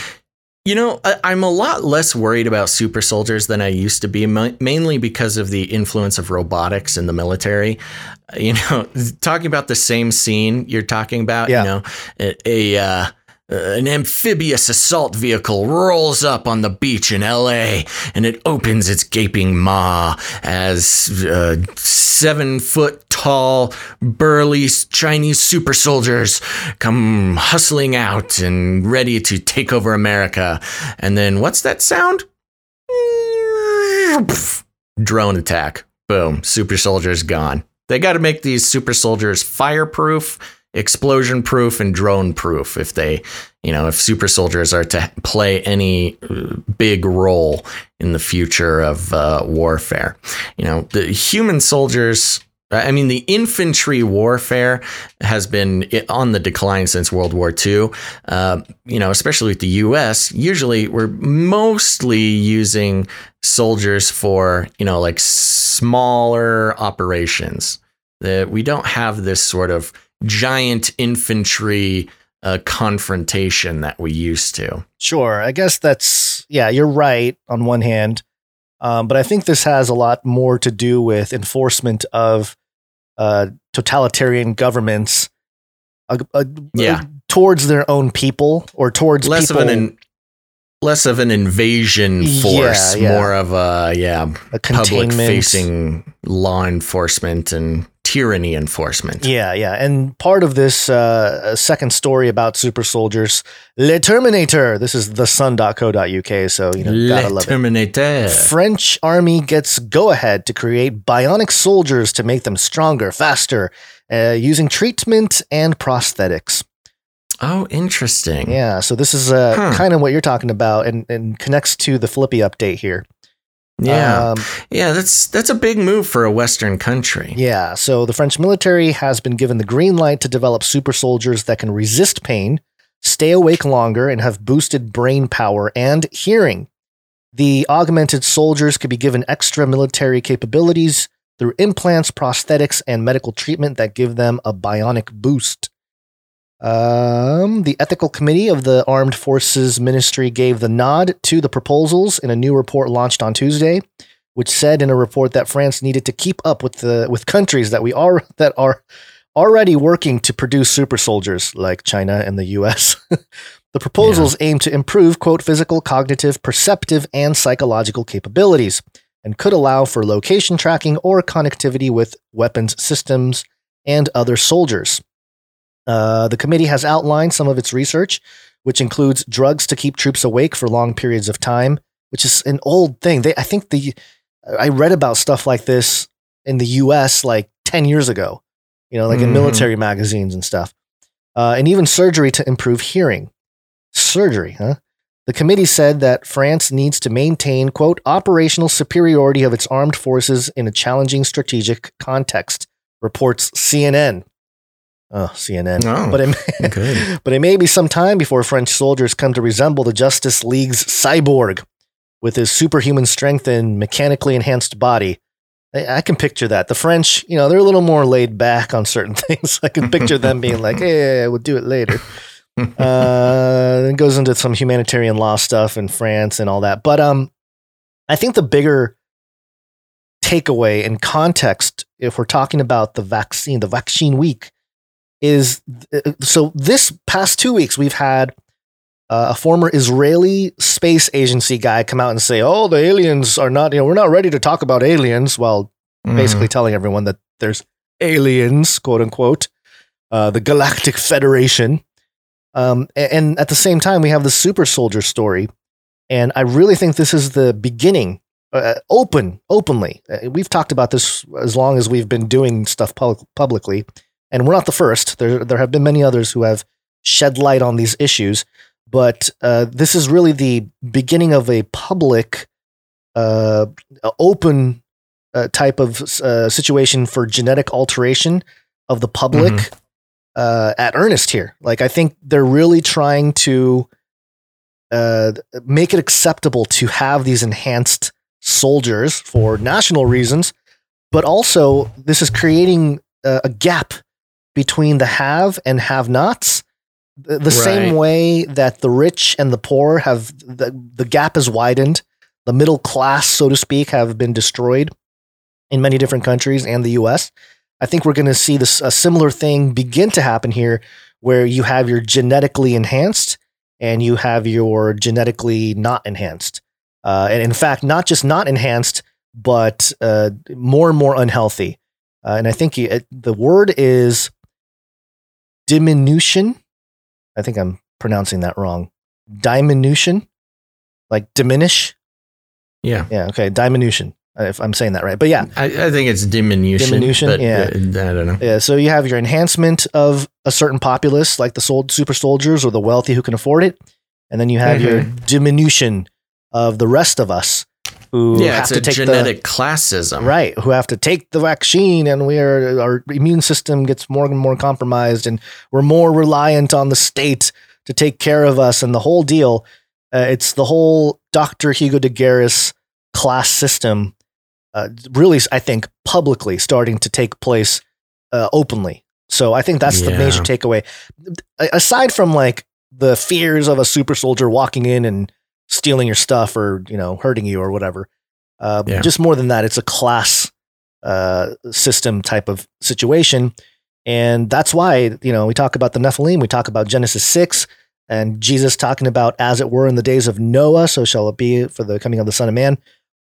You know, I, am a lot less worried about super soldiers than I used to be, mainly because of the influence of robotics in the military. You know, talking about the same scene you're talking about, yeah. you know, a, a uh, an amphibious assault vehicle rolls up on the beach in LA and it opens its gaping maw as uh, seven foot tall, burly Chinese super soldiers come hustling out and ready to take over America. And then what's that sound? Drone attack. Boom. Super soldiers gone. They got to make these super soldiers fireproof explosion proof and drone proof if they you know if super soldiers are to play any uh, big role in the future of uh, warfare you know the human soldiers I mean, the infantry warfare has been on the decline since World War II. Uh, you know, especially with the U.S. Usually, we're mostly using soldiers for you know like smaller operations. That we don't have this sort of giant infantry uh, confrontation that we used to. Sure. I guess that's, yeah, you're right on one hand. Um, but I think this has a lot more to do with enforcement of uh, totalitarian governments uh, uh, yeah. towards their own people or towards less people. of an in, less of an invasion force, Yeah, yeah. more of a yeah A public facing law enforcement and tyranny enforcement. Yeah, yeah. And part of this uh, second story about super soldiers, Le Terminator. This is the sun.co.uk, So, you know, gotta Le love it. Terminator. French army gets go ahead to create bionic soldiers to make them stronger, faster, uh, using treatment and prosthetics. Oh, interesting. Yeah, so this is uh, Huh. kind of what you're talking about and, and connects to the Flippy update here. Yeah. Um, yeah, that's that's a big move for a western country. Yeah, so the French military has been given the green light to develop super soldiers that can resist pain, stay awake longer, and have boosted brain power and hearing. The augmented soldiers could be given extra military capabilities through implants, prosthetics, and medical treatment that give them a bionic boost. Um, the ethical committee of the Armed Forces Ministry gave the nod to the proposals in a new report launched on Tuesday which said in a report that France needed to keep up with the with countries that we are that are already working to produce super soldiers like China and the US. the proposals aim to improve quote physical, cognitive, perceptive and psychological capabilities and could allow for location tracking or connectivity with weapons systems and other soldiers. Uh, the committee has outlined some of its research, which includes drugs to keep troops awake for long periods of time, which is an old thing. They, I think the I read about stuff like this in the US like 10 years ago, you know, like in Mhm. military magazines and stuff. Uh, and even surgery to improve hearing. Surgery, huh? The committee said that France needs to maintain, quote, operational superiority of its armed forces in a challenging strategic context, reports CNN. Oh, CNN. Oh, but, it, good. but it may be some time before French soldiers come to resemble the Justice League's cyborg with his superhuman strength and mechanically enhanced body. I, I can picture that. The French, you know, they're a little more laid back on certain things. I can picture them being like, hey, we'll do it later. uh, it goes into some humanitarian law stuff in France and all that. But um, I think the bigger takeaway in context, if we're talking about the vaccine, the vaccine week, is uh, so this past two weeks we've had uh, a former Israeli space agency guy come out and say, "Oh, the aliens are not, you know, we're not ready to talk about aliens," while Mm-hmm. basically telling everyone that there's aliens, quote unquote, uh, the Galactic Federation. Um, a- and, at the same time, we have the super soldier story, and I really think this is the beginning. Uh, open, openly. Uh, we've talked about this as long as we've been doing stuff pub- publicly, and we're not the first. There, there have been many others who have shed light on these issues, but uh, this is really the beginning of a public, uh, open uh, type of uh, situation for genetic alteration of the public Mhm. uh, at earnest here. Like, I think they're really trying to uh, make it acceptable to have these enhanced soldiers for national reasons, but also this is creating a gap between the have and have nots. The, the same way that the rich and the poor have the, the gap has widened, the middle class, so to speak, have been destroyed in many different countries and the US. I think we're going to see this a similar thing begin to happen here where you have your genetically enhanced and you have your genetically not enhanced. Uh, and in fact, not just not enhanced, but uh, more and more unhealthy. Uh, and I think he, the word is diminution. I think I'm pronouncing that wrong. Diminution, like diminish. Yeah. Yeah. Okay. Diminution. If I'm saying that right, but yeah, I, I think it's diminution. Diminution, but, yeah. uh, I don't know. Yeah, so you have your enhancement of a certain populace, like the sold super soldiers or the wealthy who can afford it, and then you have your diminution of the rest of us who Yeah, have it's to a take genetic classism. right, who have to take the vaccine, and we are our immune system gets more and more compromised, and we're more reliant on the state to take care of us, and the whole deal. Uh, it's the whole Dr. Hugo de Garis class system uh, really, I think, publicly starting to take place uh, openly. So I think that's the major takeaway. Aside from like the fears of a super soldier walking in and stealing your stuff or you know hurting you or whatever, uh, Yeah. just more than that, it's a class uh, system type of situation, and that's why you know we talk about the Nephilim, we talk about Genesis six. And Jesus talking about, as it were in the days of Noah, so shall it be for the coming of the Son of Man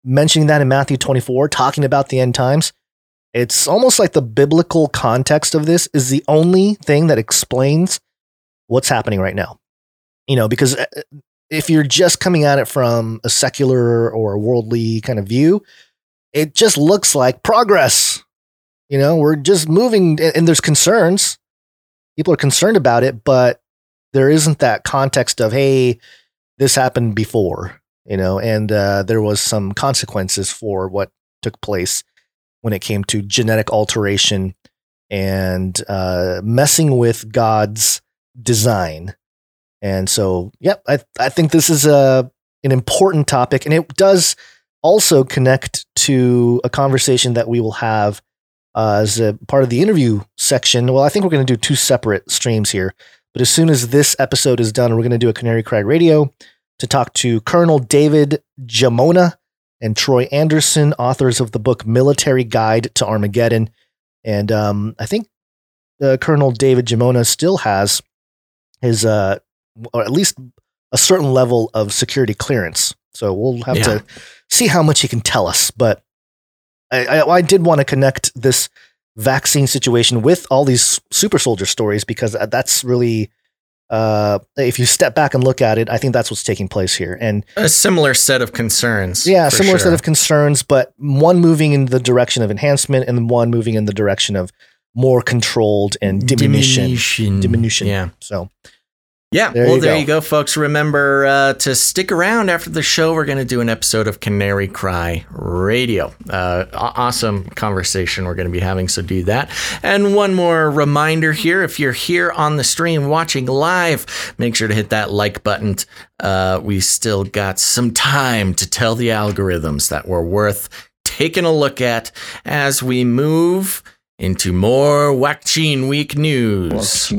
mentioning that in Matthew 24, talking about the end times. It's almost like the biblical context of this is the only thing that explains what's happening right now. You know, because uh, if you're just coming at it from a secular or a worldly kind of view, it just looks like progress. You know, we're just moving and there's concerns. People are concerned about it, but there isn't that context of, hey, this happened before you know, and uh, there was some consequences for what took place when it came to genetic alteration and uh, messing with God's design. And so, yep, I I think this is a an important topic, and it does also connect to a conversation that we will have uh, as a part of the interview section. Well, I think we're going to do two separate streams here, but as soon as this episode is done, we're going to do a Canary Cry Radio to talk to Colonel David Giammona and Troy Anderson, authors of the book Military Guide to Armageddon. And um, I think uh, Colonel David Giammona still has his, uh, or at least a certain level of security clearance. So we'll have Yeah. to see how much he can tell us. But I, I, I did want to connect this vaccine situation with all these super soldier stories because that's really uh, if you step back and look at it, I think that's what's taking place here. And A similar set of concerns. yeah, similar set of concerns, but one moving in the direction of enhancement and one moving in the direction of more controlled and diminution. Diminution. Diminution. Yeah. So Yeah. There well, you there go. you go, folks. Remember uh, to stick around after the show. We're going to do an episode of Canary Cry Radio. Uh, awesome conversation we're going to be having, so do that. And one more reminder here if you're here on the stream watching live, make sure to hit that like button. Uh, we still got some time to tell the algorithms that we're worth taking a look at as we move into more Waccine Week news.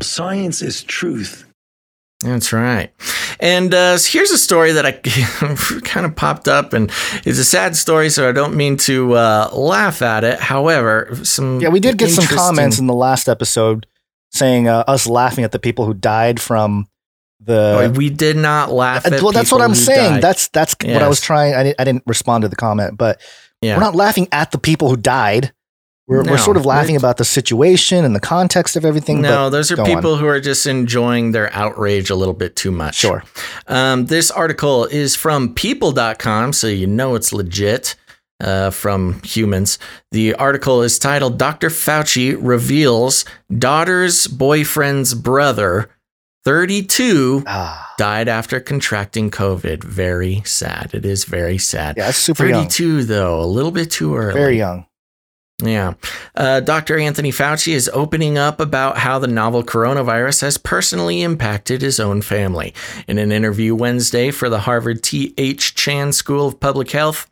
Science is truth. That's right. And uh, here's a story that I kind of popped up, and it's a sad story, so I don't mean to uh, laugh at it. However, some yeah, we did get some comments in the last episode saying uh, us laughing at the people who died from the. we did not laugh Uh, at. well, that's what I'm saying. died. That's that's what I was trying. I didn't, I didn't respond to the comment, but yeah. we're not laughing at the people who died. We're, No, we're sort of laughing about the situation and the context of everything. No, but those are go on. people who are just enjoying their outrage a little bit too much. Sure. Um, this article is from people.com, so you know it's legit uh, from humans. The article is titled Dr. Fauci reveals daughter's boyfriend's brother, 32, Ah, died after contracting COVID. Very sad. It is very sad. yeah, that's super young. 32, though, a little bit too early. Very young. Yeah. Uh, Dr. Anthony Fauci is opening up about how the novel coronavirus has personally impacted his own family. In an interview Wednesday for the Harvard T.H. Chan School of Public Health,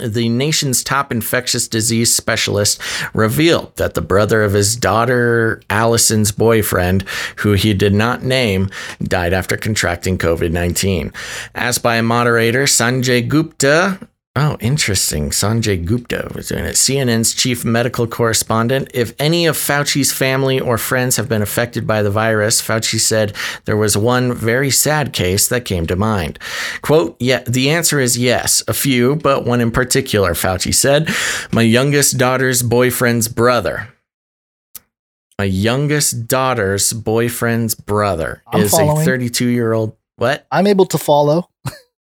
the nation's top infectious disease specialist revealed that the brother of his daughter Allison's boyfriend, who he did not name, died after contracting COVID 19. Asked by a moderator, Sanjay Gupta, Oh, interesting. Sanjay Gupta was doing it. CNN's chief medical correspondent. If any of Fauci's family or friends have been affected by the virus, Fauci said there was one very sad case that came to mind. Quote, yeah, the answer is yes, a few, but one in particular, Fauci said. My youngest daughter's boyfriend's brother. My youngest daughter's boyfriend's brother I'm is following. a 32 year old. What? I'm able to follow.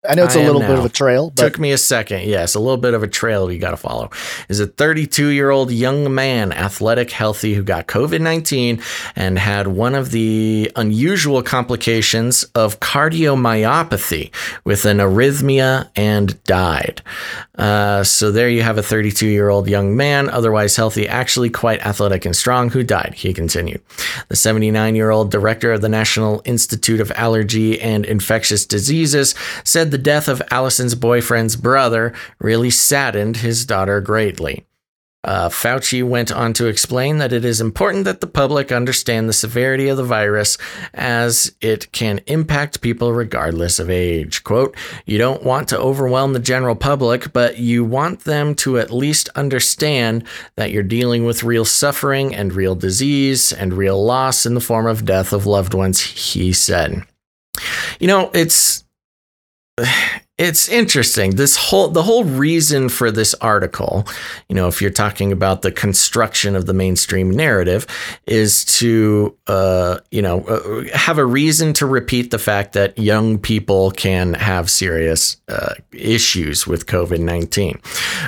I know it's I a little bit of a trail, but Took me a second. Yes, a little bit of a trail you got to follow. Is a 32 year old young man, athletic, healthy, who got COVID 19 and had one of the unusual complications of cardiomyopathy with an arrhythmia and died. Uh, so there you have a 32 year old young man, otherwise healthy, actually quite athletic and strong, who died. He continued. The 79 year old director of the National Institute of Allergy and Infectious Diseases said the death of Allison's boyfriend's brother really saddened his daughter greatly. Uh, Fauci went on to explain that it is important that the public understand the severity of the virus as it can impact people regardless of age. Quote, You don't want to overwhelm the general public, but you want them to at least understand that you're dealing with real suffering and real disease and real loss in the form of death of loved ones, he said. You know, it's it's interesting. This whole the whole reason for this article you know if you're talking about the construction of the mainstream narrative is to uh, you know uh, have a reason to repeat the fact that young people can have serious uh, issues with covid-19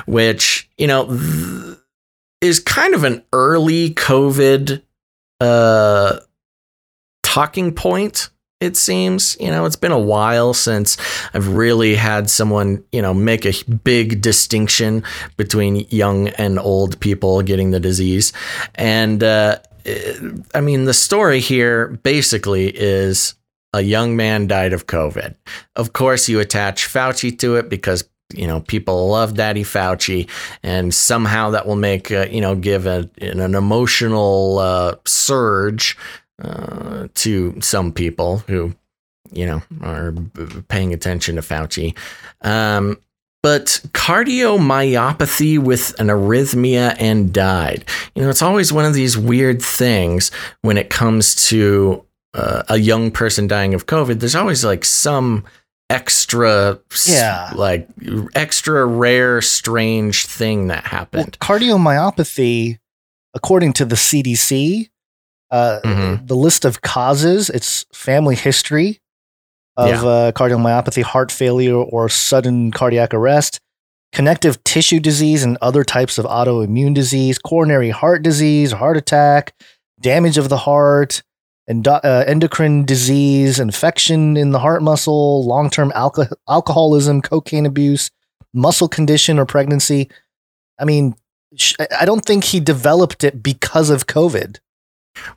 which you know th- is kind of an early covid uh, talking point it seems. You know, it's been a while since I've really had someone, you know, make a big distinction between young and old people getting the disease. And uh, I mean, the story here basically is a young man died of COVID. Of course, you attach Fauci to it because you know people love daddy fauci and somehow that will make uh, you know give a, an emotional uh, surge uh, to some people who, you know, are paying attention to Fauci. Um, but cardiomyopathy with an arrhythmia and died. You know, it's always one of these weird things when it comes to uh, a young person dying of COVID. There's always like some extra, Yeah. like extra rare, strange thing that well, happened. cardiomyopathy, according to the CDC, uh, Mhm. the list of causes, it's family history of Yeah. uh, cardiomyopathy, heart failure, or sudden cardiac arrest, connective tissue disease and other types of autoimmune disease, coronary heart disease, heart attack, damage of the heart, endo- uh, endocrine disease, infection in the heart muscle, long term alco- alcoholism, cocaine abuse, muscle condition, or pregnancy. I mean, I don't think he developed it because of COVID.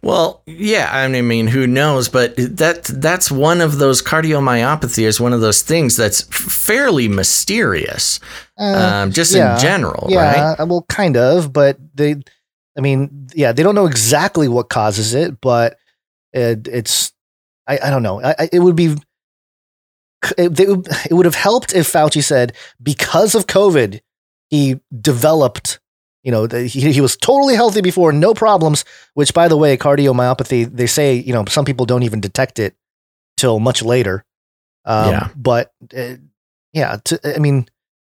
Well, yeah, I mean, who knows? But that that's one of those cardiomyopathy is one of those things that's fairly mysterious, Uh, um, just yeah, in general, yeah, right? uh, well, kind of, but they, I mean, yeah, they don't know exactly what causes it, but it, it's, I, I don't know. I, I, it would be, it, it would have helped if Fauci said because of COVID, he developed. You know, the, he, he was totally healthy before, no problems. Which, by the way, cardiomyopathy, they say, you know, some people don't even detect it till much later. Um, Yeah. But uh, yeah, to, I mean,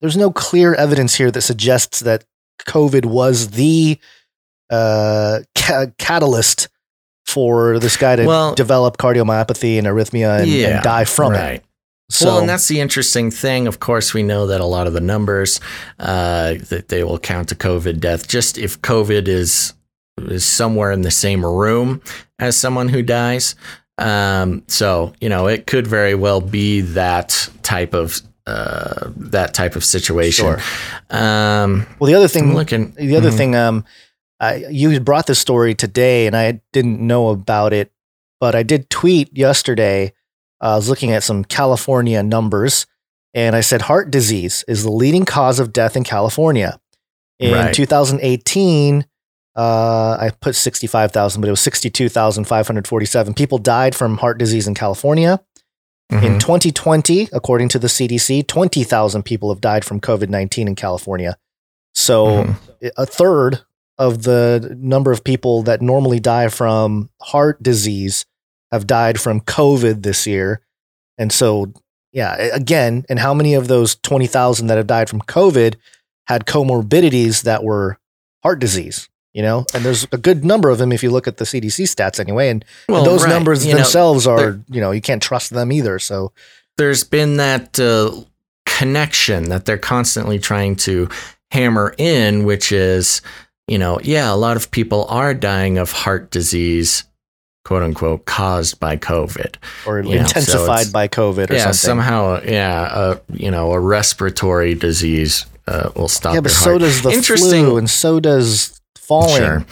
there's no clear evidence here that suggests that COVID was the uh, ca- catalyst for this guy to Well- develop cardiomyopathy and arrhythmia and, and die from it. So, well, and that's the interesting thing. Of course, we know that a lot of the numbers uh, that they will count to COVID death. Just if COVID is is somewhere in the same room as someone who dies, um, so you know it could very well be that type of uh, that type of situation. Sure. Um, well, the other thing, I'm looking. the other Mhm. thing, um, I, you brought this story today, and I didn't know about it, but I did tweet yesterday. I was looking at some California numbers, and I said heart disease is the leading cause of death in California. In Right. 2018, uh, I put 65,000, but it was 62,547 people died from heart disease in California. In 2020, according to the CDC, 20,000 people have died from COVID 19 in California. So a third of the number of people that normally die from heart disease have died from COVID this year. And so, yeah, again, and how many of those 20,000 that have died from COVID had comorbidities that were heart disease? You know, and there's a good number of them if you look at the CDC stats anyway. And, and those right. numbers You themselves are, they're- you know, you can't trust them either. So, there's been that uh, connection that they're constantly trying to hammer in, which is, you know, yeah, a lot of people are dying of heart disease, quote unquote, caused by COVID. or You know, so intensified by COVID or yeah, something. somehow, yeah, uh, you know, a respiratory disease uh, will stop. yeah, but so heart. does the Interesting. flu, and so does falling. Sure.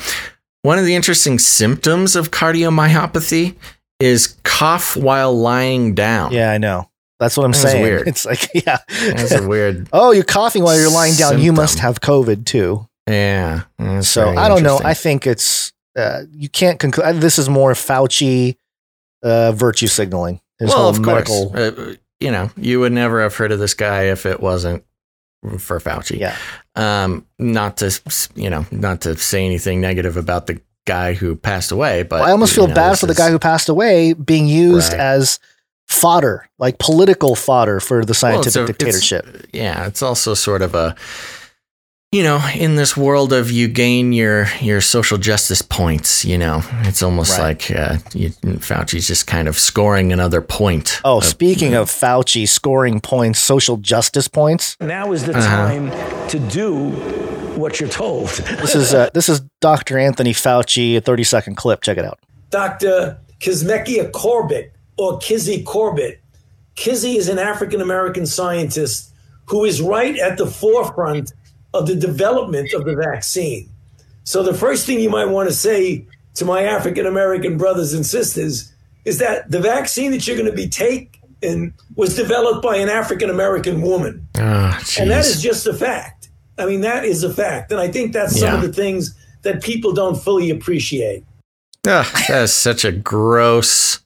One of the interesting symptoms of cardiomyopathy is cough while lying down. Yeah, I know. That's what I'm That's saying. weird. It's like, yeah. That's a weird. oh, you're coughing while you're lying down. You must have COVID too. Yeah. So I don't know. I think it's uh, you can't conclude. This is more Fauci uh, virtue signaling. Well, of medical. course. Uh, you know, you would never have heard of this guy if it wasn't for Fauci. Yeah. Um, not to you know, not to say anything negative about the guy who passed away, but Well, I almost feel know, bad for the guy who passed away being used Right. as fodder, like political fodder for the Well, it's scientific it's- dictatorship. yeah, it's also sort of a you know, in this world of you gain your your social justice points, you know, it's almost Right. like uh, you, Fauci's just kind of scoring another point. Oh, of- speaking of Fauci scoring points, social justice points. Now is the Uh-huh. time to do what you're told. This is uh, this is Dr. Anthony Fauci, a 30 second clip. Check it out. Dr. Kizzmekia Corbett or Kizzy Corbett. Kizzy is an African American scientist who is right at the forefront of the development of the vaccine. So, the first thing you might want to say to my African American brothers and sisters is that the vaccine that you're going to be taking was developed by an African American woman. Ah, And that is just a fact. I mean, that is a fact. And I think that's some of the things that people don't fully appreciate. Ugh, that is such a gross,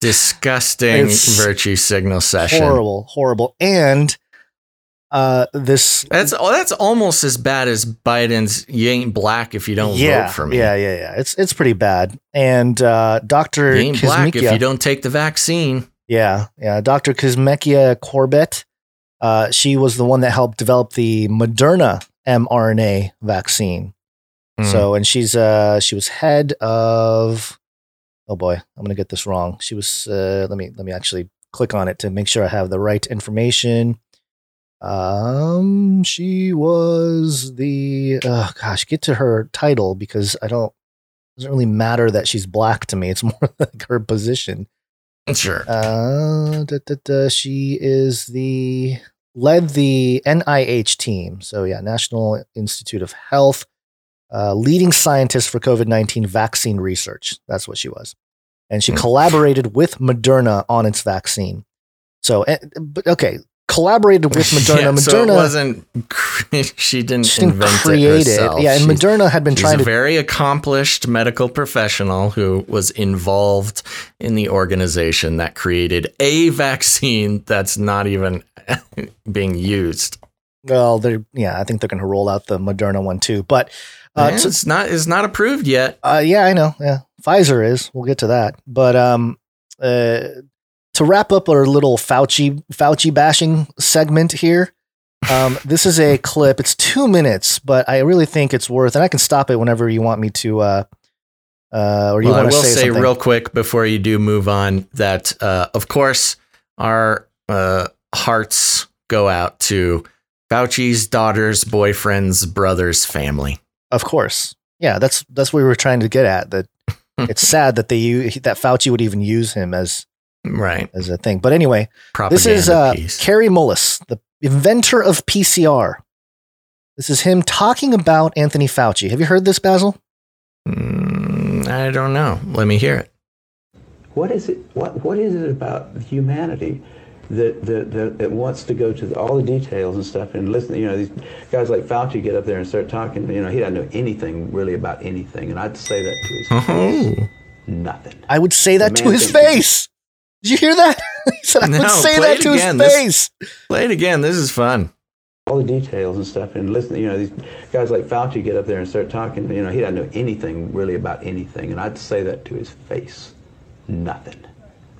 disgusting It's virtue signal session. Horrible, horrible. And uh, this That's oh, that's almost as bad as Biden's "You ain't black if you don't yeah, vote for me." Yeah, yeah, yeah. It's it's pretty bad. And uh, Dr. You ain't black if you don't take the vaccine. Yeah, yeah. Dr. Kizzmekia Corbett, uh, she was the one that helped develop the Moderna mRNA vaccine. Mm. So, and she's uh, she was head of. Oh boy, I'm gonna get this wrong. She was. Uh, let me let me actually click on it to make sure I have the right information. Um, she was the. Oh gosh, get to her title because I don't. It doesn't really matter that she's black to me. It's more like her position. Sure. Uh, da, da, da, she is the led the NIH team. So yeah, National Institute of Health, uh, leading scientist for COVID nineteen vaccine research. That's what she was, and she Hmm. collaborated with Moderna on its vaccine. So, but okay, collaborated with Moderna. Yeah, Moderna so it wasn't. she didn't she didn't invent create it it. Yeah, and She's- Moderna had been She's trying a to very accomplished medical professional who was involved in the organization that created a vaccine that's not even being used. Well, they're yeah, I think they're going to roll out the Moderna one too. But uh, it's not it's not approved yet. Uh, yeah, I know. Yeah, Pfizer is. We'll get to that. But um, uh, to wrap up our little Fauci Fauci bashing segment here, um, this is a clip. It's two minutes, but I really think it's worth. And I can stop it whenever you want me to. Uh, uh, or you Well, want to say, say, something. real quick before you do move on that, uh, of course, our uh, hearts go out to Fauci's daughter's boyfriend's brother's family. Of course, yeah. That's that's what we were trying to get at. That it's sad that they that Fauci would even use him as right as a thing. But anyway, Propaganda this is uh, piece. Kary Mullis, the inventor of PCR. This is him talking about Anthony Fauci. Have you heard this, Basil? Mm, I don't know. Let me hear it. What is it? What What is it about humanity that that, that, that wants to go to the, all the details and stuff and listen? You know, these guys like Fauci get up there and start talking. You know, he doesn't know anything really about anything, and I'd say that to his face. Oh. Nothing. I would say that to his face. Did you hear that? he said I No, would say play that it to again. his This- face. Play it again. This is fun. all the details and stuff and listen you know these guys like fauci get up there and start talking you know he doesn't know anything really about anything and i'd say that to his face nothing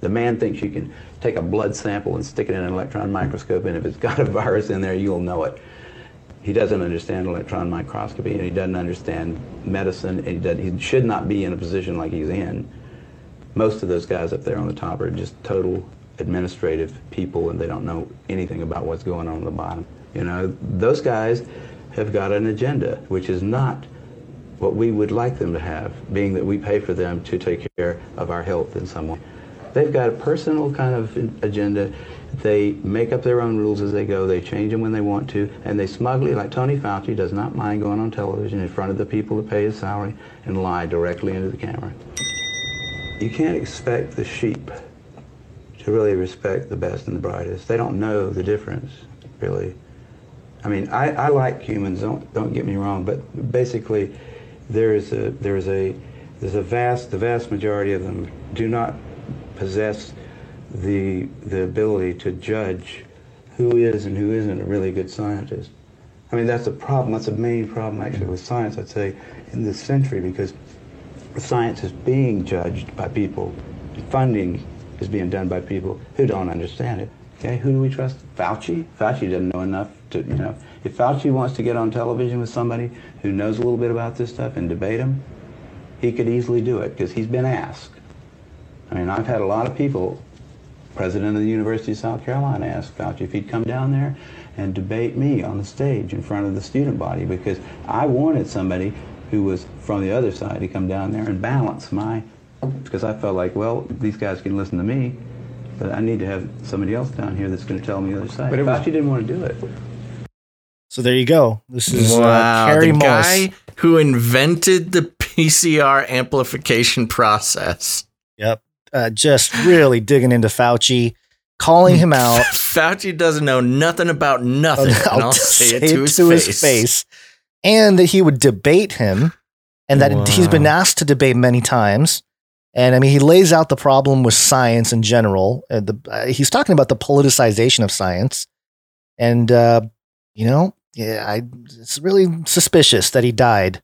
the man thinks you can take a blood sample and stick it in an electron microscope and if it's got a virus in there you'll know it he doesn't understand electron microscopy and he doesn't understand medicine and he, he should not be in a position like he's in most of those guys up there on the top are just total administrative people and they don't know anything about what's going on at the bottom. You know, those guys have got an agenda, which is not what we would like them to have, being that we pay for them to take care of our health in some way. They've got a personal kind of agenda. They make up their own rules as they go. They change them when they want to. And they smugly, like Tony Fauci, does not mind going on television in front of the people that pay his salary and lie directly into the camera. You can't expect the sheep to really respect the best and the brightest. They don't know the difference, really. I mean, I, I like humans. Don't don't get me wrong, but basically, there is a there is a there's a vast the vast majority of them do not possess the the ability to judge who is and who isn't a really good scientist. I mean, that's a problem. That's a main problem actually with science. I'd say in this century because science is being judged by people. Funding is being done by people who don't understand it. Okay, who do we trust? Fauci? Fauci doesn't know enough to, you know. If Fauci wants to get on television with somebody who knows a little bit about this stuff and debate him, he could easily do it because he's been asked. I mean, I've had a lot of people, president of the University of South Carolina asked Fauci if he'd come down there and debate me on the stage in front of the student body because I wanted somebody who was from the other side to come down there and balance my, because I felt like, well, these guys can listen to me, but I need to have somebody else down here that's going to tell me the other side. But it was- Fauci didn't want to do it. So there you go. This is uh, Carrie the Moss. guy who invented the PCR amplification process. Yep. Uh, just really digging into Fauci, calling him out. Fauci doesn't know nothing about nothing. I'll I'll say it to, his, face. And that he would debate him, and that he's been asked to debate many times. And I mean, he lays out the problem with science in general. Uh, the, uh, he's talking about the politicization of science. And, uh, you know, yeah, I, it's really suspicious that he died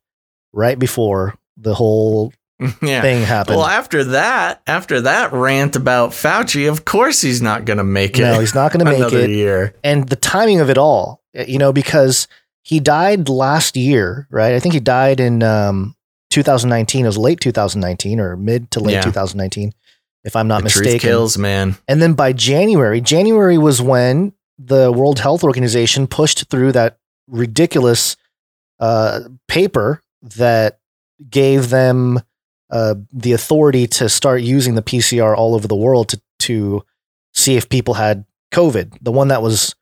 right before the whole Yeah. thing happened. Well, after that, after that rant about Fauci, of course he's not going to make it. No, he's not going to make another it. year. And the timing of it all, uh, you know, because he died last year, right? I think he died in um, 2019. It was late 2019 or mid to late Yeah. 2019, if I'm not The truth mistaken. kills, man. And then by January, January was when the World Health Organization pushed through that ridiculous uh, paper that gave them uh, the authority to start using the PCR all over the world to to see if people had COVID. The one that was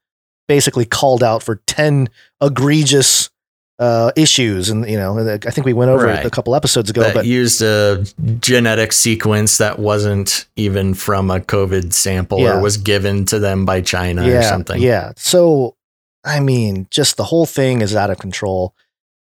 basically called out for ten egregious uh, issues, and you know, I think we went over it a couple episodes ago. that but used a genetic sequence that wasn't even from a COVID sample Yeah. or was given to them by China or something. Yeah. So, I mean, just the whole thing is out of control.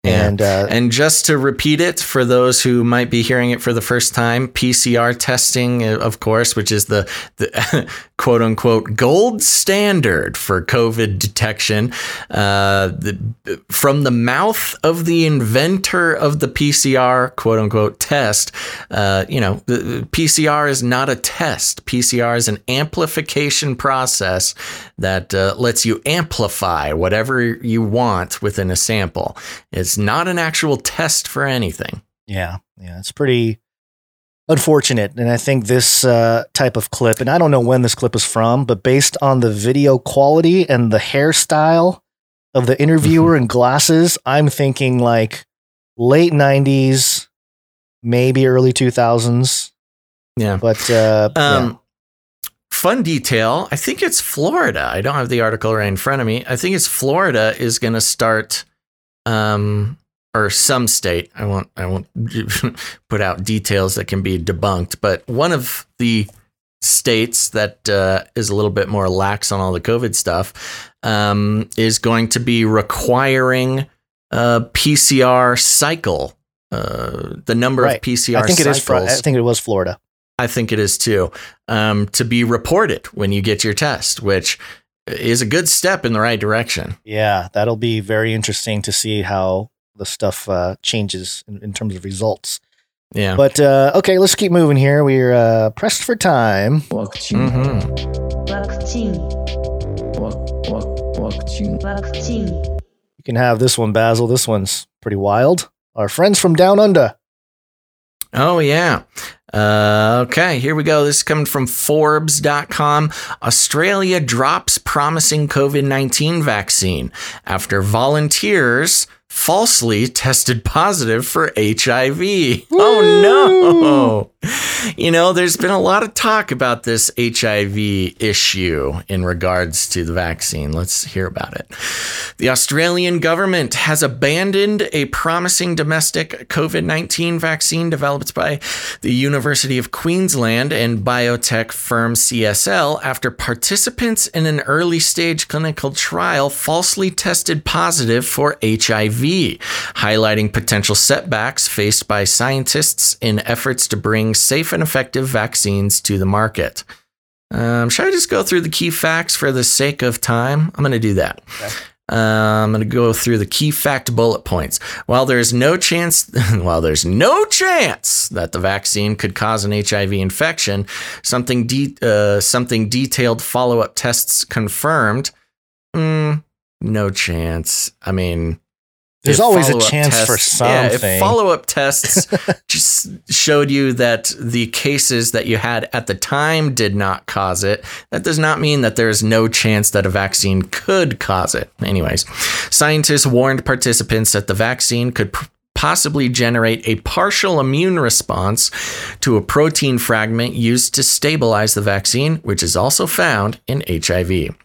Yeah. And uh, And just to repeat it for those who might be hearing it for the first time, PCR testing, uh, of course, which is the, the quote unquote gold standard for COVID detection, uh, the, from the mouth of the inventor of the PCR quote unquote test, uh, you know, the, the PCR is not a test. PCR is an amplification process that uh, lets you amplify whatever you want within a sample. It's not an actual test for anything. yeah, yeah, it's pretty unfortunate. And I think this uh, type of clip, and I don't know when this clip is from, but based on the video quality and the hairstyle of the interviewer and glasses, I'm thinking like late 90s, maybe early 2000s. Yeah. But uh, yeah. Um, Fun detail. I think it's Florida. I don't have the article right in front of me. I think it's Florida is going to start, um, or some state. I won't. I won't put out details that can be debunked. But one of the states that uh, is a little bit more lax on all the COVID stuff um, is going to be requiring a PCR cycle. Uh, the number Right. of PCR I think it is. cycles. I think it was Florida. I think it is too. Um, to be reported when you get your test, which is a good step in the right direction. Yeah, that'll be very interesting to see how the stuff uh, changes in, in, terms of results. Yeah. But uh, okay, let's keep moving here. We're uh, pressed for time. Mm-hmm. You can have this one, Basil. This one's pretty wild. Our friends from Down Under. Oh, yeah. Uh, okay, here we go. This is coming from Forbes.com. Australia drops promising COVID 19 vaccine after volunteers falsely tested positive for HIV. Woo! Oh no. You know, there's been a lot of talk about this HIV issue in regards to the vaccine. Let's hear about it. The Australian government has abandoned a promising domestic COVID 19 vaccine developed by the University of Queensland and biotech firm CSL after participants in an early stage clinical trial falsely tested positive for HIV highlighting potential setbacks faced by scientists in efforts to bring safe and effective vaccines to the market. Um, should I just go through the key facts for the sake of time? I'm going to do that. Okay. Uh, I'm going to go through the key fact bullet points. While there's no chance, while there's no chance that the vaccine could cause an HIV infection, something de- uh, something detailed follow up tests confirmed. Mm, no chance. I mean, there's always a chance tests, for something. Yeah, if follow up tests just showed you that the cases that you had at the time did not cause it, that does not mean that there's no chance that a vaccine could cause it. Anyways, scientists warned participants that the vaccine could pr- possibly generate a partial immune response to a protein fragment used to stabilize the vaccine, which is also found in HIV.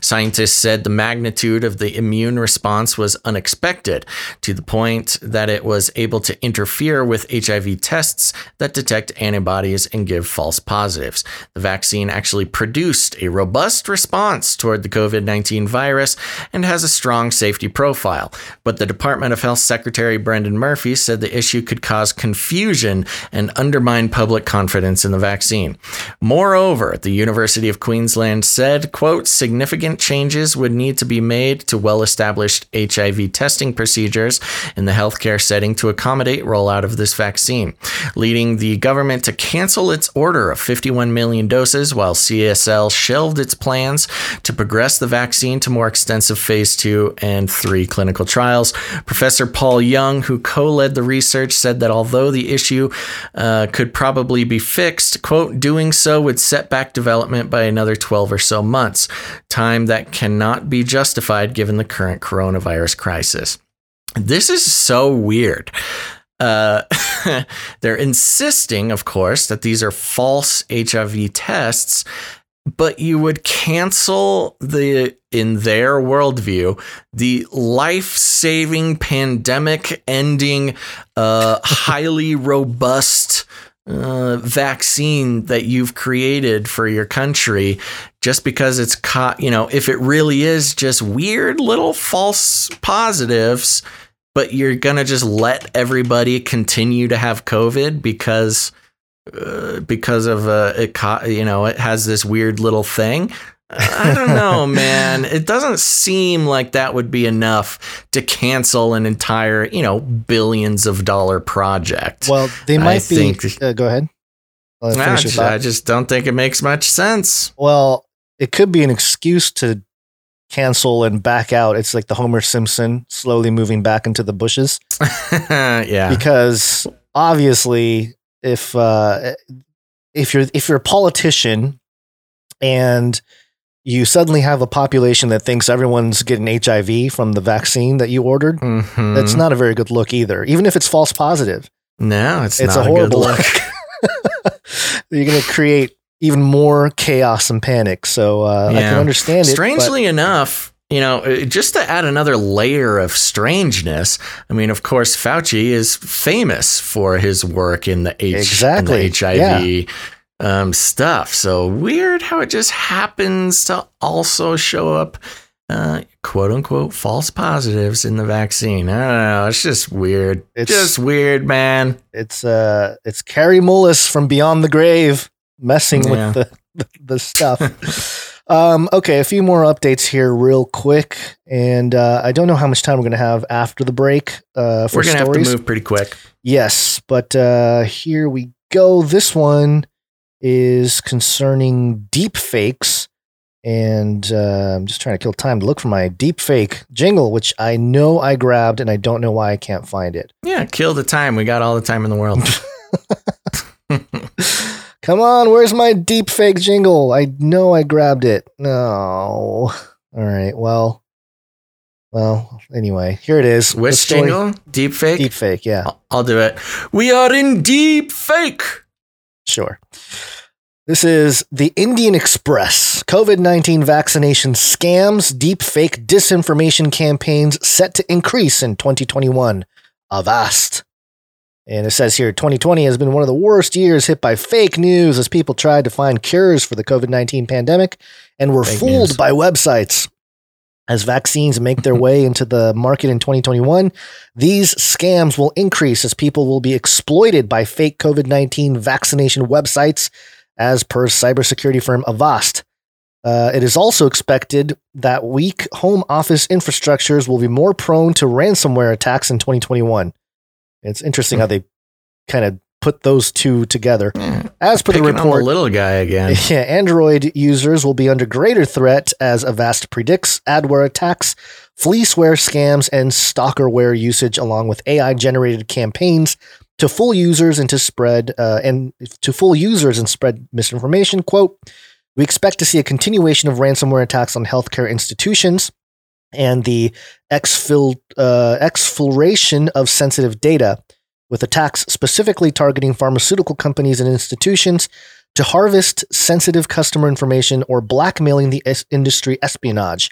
Scientists said the magnitude of the immune response was unexpected to the point that it was able to interfere with HIV tests that detect antibodies and give false positives. The vaccine actually produced a robust response toward the COVID 19 virus and has a strong safety profile. But the Department of Health Secretary Brendan Murphy said the issue could cause confusion and undermine public confidence in the vaccine. Moreover, the University of Queensland said, quote, significant significant changes would need to be made to well established HIV testing procedures in the healthcare setting to accommodate rollout of this vaccine, leading the government to cancel its order of 51 million doses while CSL shelved its plans to progress the vaccine to more extensive phase two and three clinical trials. Professor Paul Young, who co led the research, said that although the issue uh, could probably be fixed, quote, doing so would set back development by another 12 or so months time that cannot be justified given the current coronavirus crisis. This is so weird. Uh, they're insisting, of course, that these are false HIV tests, but you would cancel the, in their worldview, the life saving, pandemic ending, uh, highly robust uh, vaccine that you've created for your country just because it's caught, you know, if it really is just weird little false positives, but you're going to just let everybody continue to have COVID because. Uh, because of uh, it, you know, it has this weird little thing. I don't know, man. It doesn't seem like that would be enough to cancel an entire, you know, billions of dollar project. Well, they might I be. Think, uh, go ahead. I just, I just don't think it makes much sense. Well, it could be an excuse to cancel and back out. It's like the Homer Simpson slowly moving back into the bushes. yeah. Because obviously, if uh, if you're if you're a politician and you suddenly have a population that thinks everyone's getting HIV from the vaccine that you ordered. Mm-hmm. That's not a very good look either, even if it's false positive. No, it's, it's a horrible look. look. You're going to create even more chaos and panic. So uh, yeah. I can understand it. Strangely enough, you know, uh, just to add another layer of strangeness, I mean, of course, Fauci is famous for his work in the, H- exactly. In the HIV yeah um, stuff. So weird how it just happens to also show up uh, quote unquote false positives in the vaccine. I don't know. It's just weird. It's just weird, man. It's uh, it's Kary Mullis from Beyond the Grave messing Yeah. with the the, the stuff. um, okay, a few more updates here, real quick, and uh, I don't know how much time we're gonna have after the break. Uh, for We're gonna stories. have to move pretty quick. Yes, but uh, here we go. This one is concerning deep fakes. And uh, I'm just trying to kill time to look for my deep fake jingle, which I know I grabbed and I don't know why I can't find it. Yeah, kill the time. We got all the time in the world. Come on, where's my deep fake jingle? I know I grabbed it. No. All right. Well, well, anyway, here it is. Which jingle? Deep fake? Deep fake, yeah. I'll do it. We are in deep fake. Sure. This is the Indian Express. COVID 19 vaccination scams, deep fake disinformation campaigns set to increase in 2021. Avast. And it says here 2020 has been one of the worst years hit by fake news as people tried to find cures for the COVID 19 pandemic and were Fake fooled news. by websites. As vaccines make their way into the market in 2021, these scams will increase as people will be exploited by fake COVID 19 vaccination websites, as per cybersecurity firm Avast. Uh, it is also expected that weak home office infrastructures will be more prone to ransomware attacks in 2021. It's interesting how they kind of put those two together. As per the report, little guy again. yeah, Android users will be under greater threat as Avast predicts adware attacks, fleeceware scams, and stalkerware usage, along with AI-generated campaigns to fool users and to spread uh, and to fool users and spread misinformation. Quote: We expect to see a continuation of ransomware attacks on healthcare institutions and the exfil- uh, exfiltration of sensitive data, with attacks specifically targeting pharmaceutical companies and institutions to harvest sensitive customer information or blackmailing the es- industry espionage.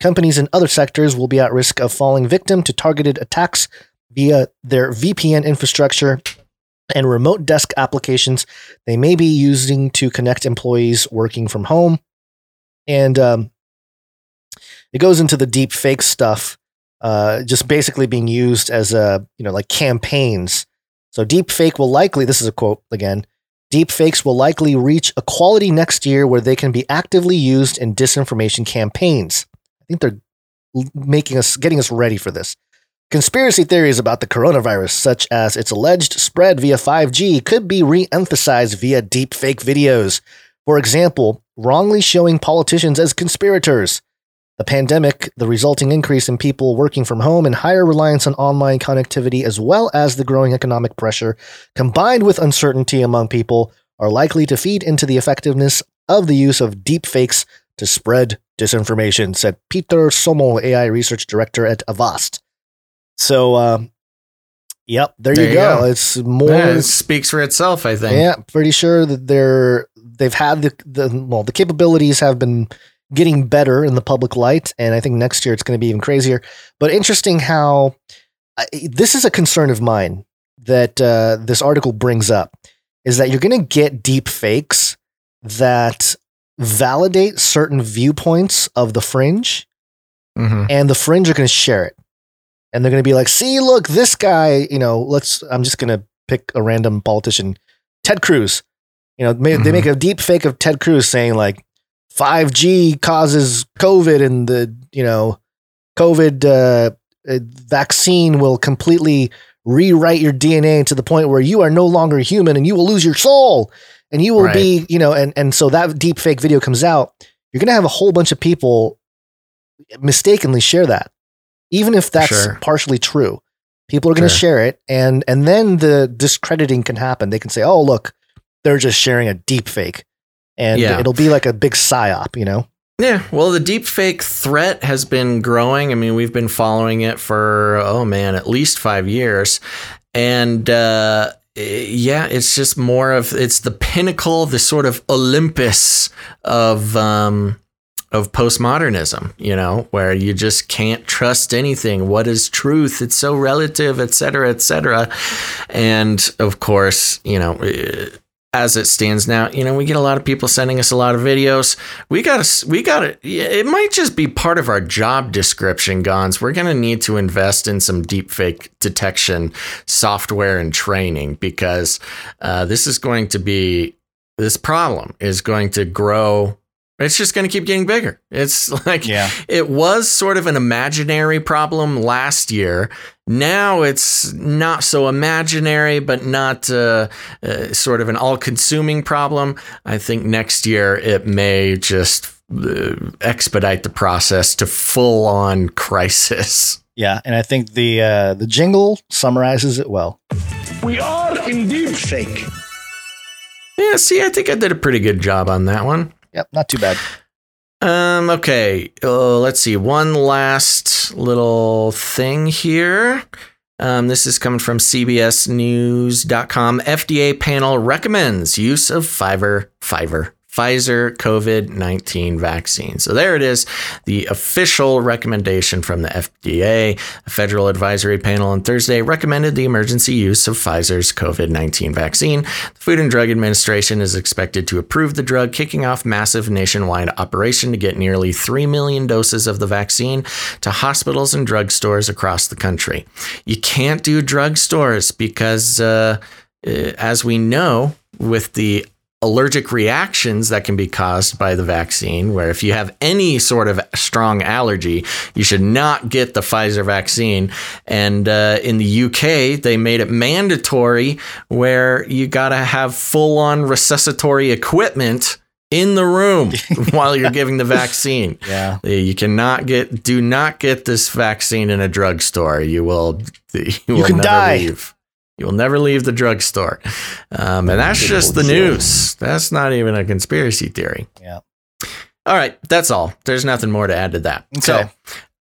Companies in other sectors will be at risk of falling victim to targeted attacks via their VPN infrastructure and remote desk applications they may be using to connect employees working from home. And um, it goes into the deep fake stuff, uh, just basically being used as a, you know, like campaigns. So deep fake will likely, this is a quote again, deep fakes will likely reach a quality next year where they can be actively used in disinformation campaigns. I think they're making us, getting us ready for this. Conspiracy theories about the coronavirus, such as its alleged spread via 5G, could be re emphasized via deepfake videos. For example, wrongly showing politicians as conspirators. The pandemic, the resulting increase in people working from home, and higher reliance on online connectivity, as well as the growing economic pressure, combined with uncertainty among people, are likely to feed into the effectiveness of the use of deepfakes to spread disinformation, said Peter Sommel, AI research director at Avast. So, uh, yep, there, you, go. It's more. Yeah, it speaks for itself, I think. Yeah, pretty sure that they're they've had the the well the capabilities have been getting better in the public light, and I think next year it's going to be even crazier. But interesting how I, this is a concern of mine that uh, this article brings up is that you're going to get deep fakes that validate certain viewpoints of the fringe, Mhm. and the fringe are going to share it. And they're going to be like, see, look, this guy, you know, let's, I'm just going to pick a random politician, Ted Cruz. You know, ma- they make a deep fake of Ted Cruz saying like 5G causes COVID and the, you know, COVID uh, uh, vaccine will completely rewrite your DNA to the point where you are no longer human and you will lose your soul and you will Right. be, you know, and, and so that deep fake video comes out. You're going to have a whole bunch of people mistakenly share that, even if that's Sure. partially true. People are going to Sure. share it, and and then the discrediting can happen. They can say, "Oh, look, they're just sharing a deep fake," and Yeah. it'll be like a big psyop, you know? Yeah, well, the deepfake threat has been growing. I mean, we've been following it for, oh man, at least five years. And uh, yeah, it's just more of, it's the pinnacle, the sort of Olympus of, um, of postmodernism, you know, where you just can't trust anything. What is truth? It's so relative, et cetera, et cetera. And of course, you know, eh, as it stands now, you know, we get a lot of people sending us a lot of videos. We got to, we got to, it might just be part of our job description, Gonz. We're to need to invest in some deepfake detection software and training because uh, this is going to be, this problem is going to grow it's just going to keep getting bigger. It's like yeah. it was sort of an imaginary problem last year. Now it's not so imaginary, but not uh, uh, sort of an all consuming problem. I think next year it may just uh, expedite the process to full on crisis. Yeah, and I think the uh, the jingle summarizes it well. We are in deep fake. Yeah, see, I think I did a pretty good job on that one. Yep, not too bad. Um, okay. Uh, let's see. One last little thing here. Um, this is coming from CBSNews.com. FDA panel recommends use of Fiverr, Fiverr, Pfizer COVID 19 vaccine. So there it is, the official recommendation from the FDA. A federal advisory panel on Thursday recommended the emergency use of Pfizer's COVID 19 vaccine. The Food and Drug Administration is expected to approve the drug, kicking off massive nationwide operation to get nearly 3 million doses of the vaccine to hospitals and drugstores across the country. You can't do drugstores because, uh, as we know, with the allergic reactions that can be caused by the vaccine, where if you have any sort of strong allergy, you should not get the Pfizer vaccine. And uh, in the UK, they made it mandatory where you got to have full on resuscitory equipment in the room while you're giving the vaccine. Yeah. You cannot get do not get this vaccine in a drugstore. You will you, will you can never die. leave. You will never leave the drugstore. Um, and that's just the news. That's not even a conspiracy theory. Yeah. All right. That's all. There's nothing more to add to that. Okay. So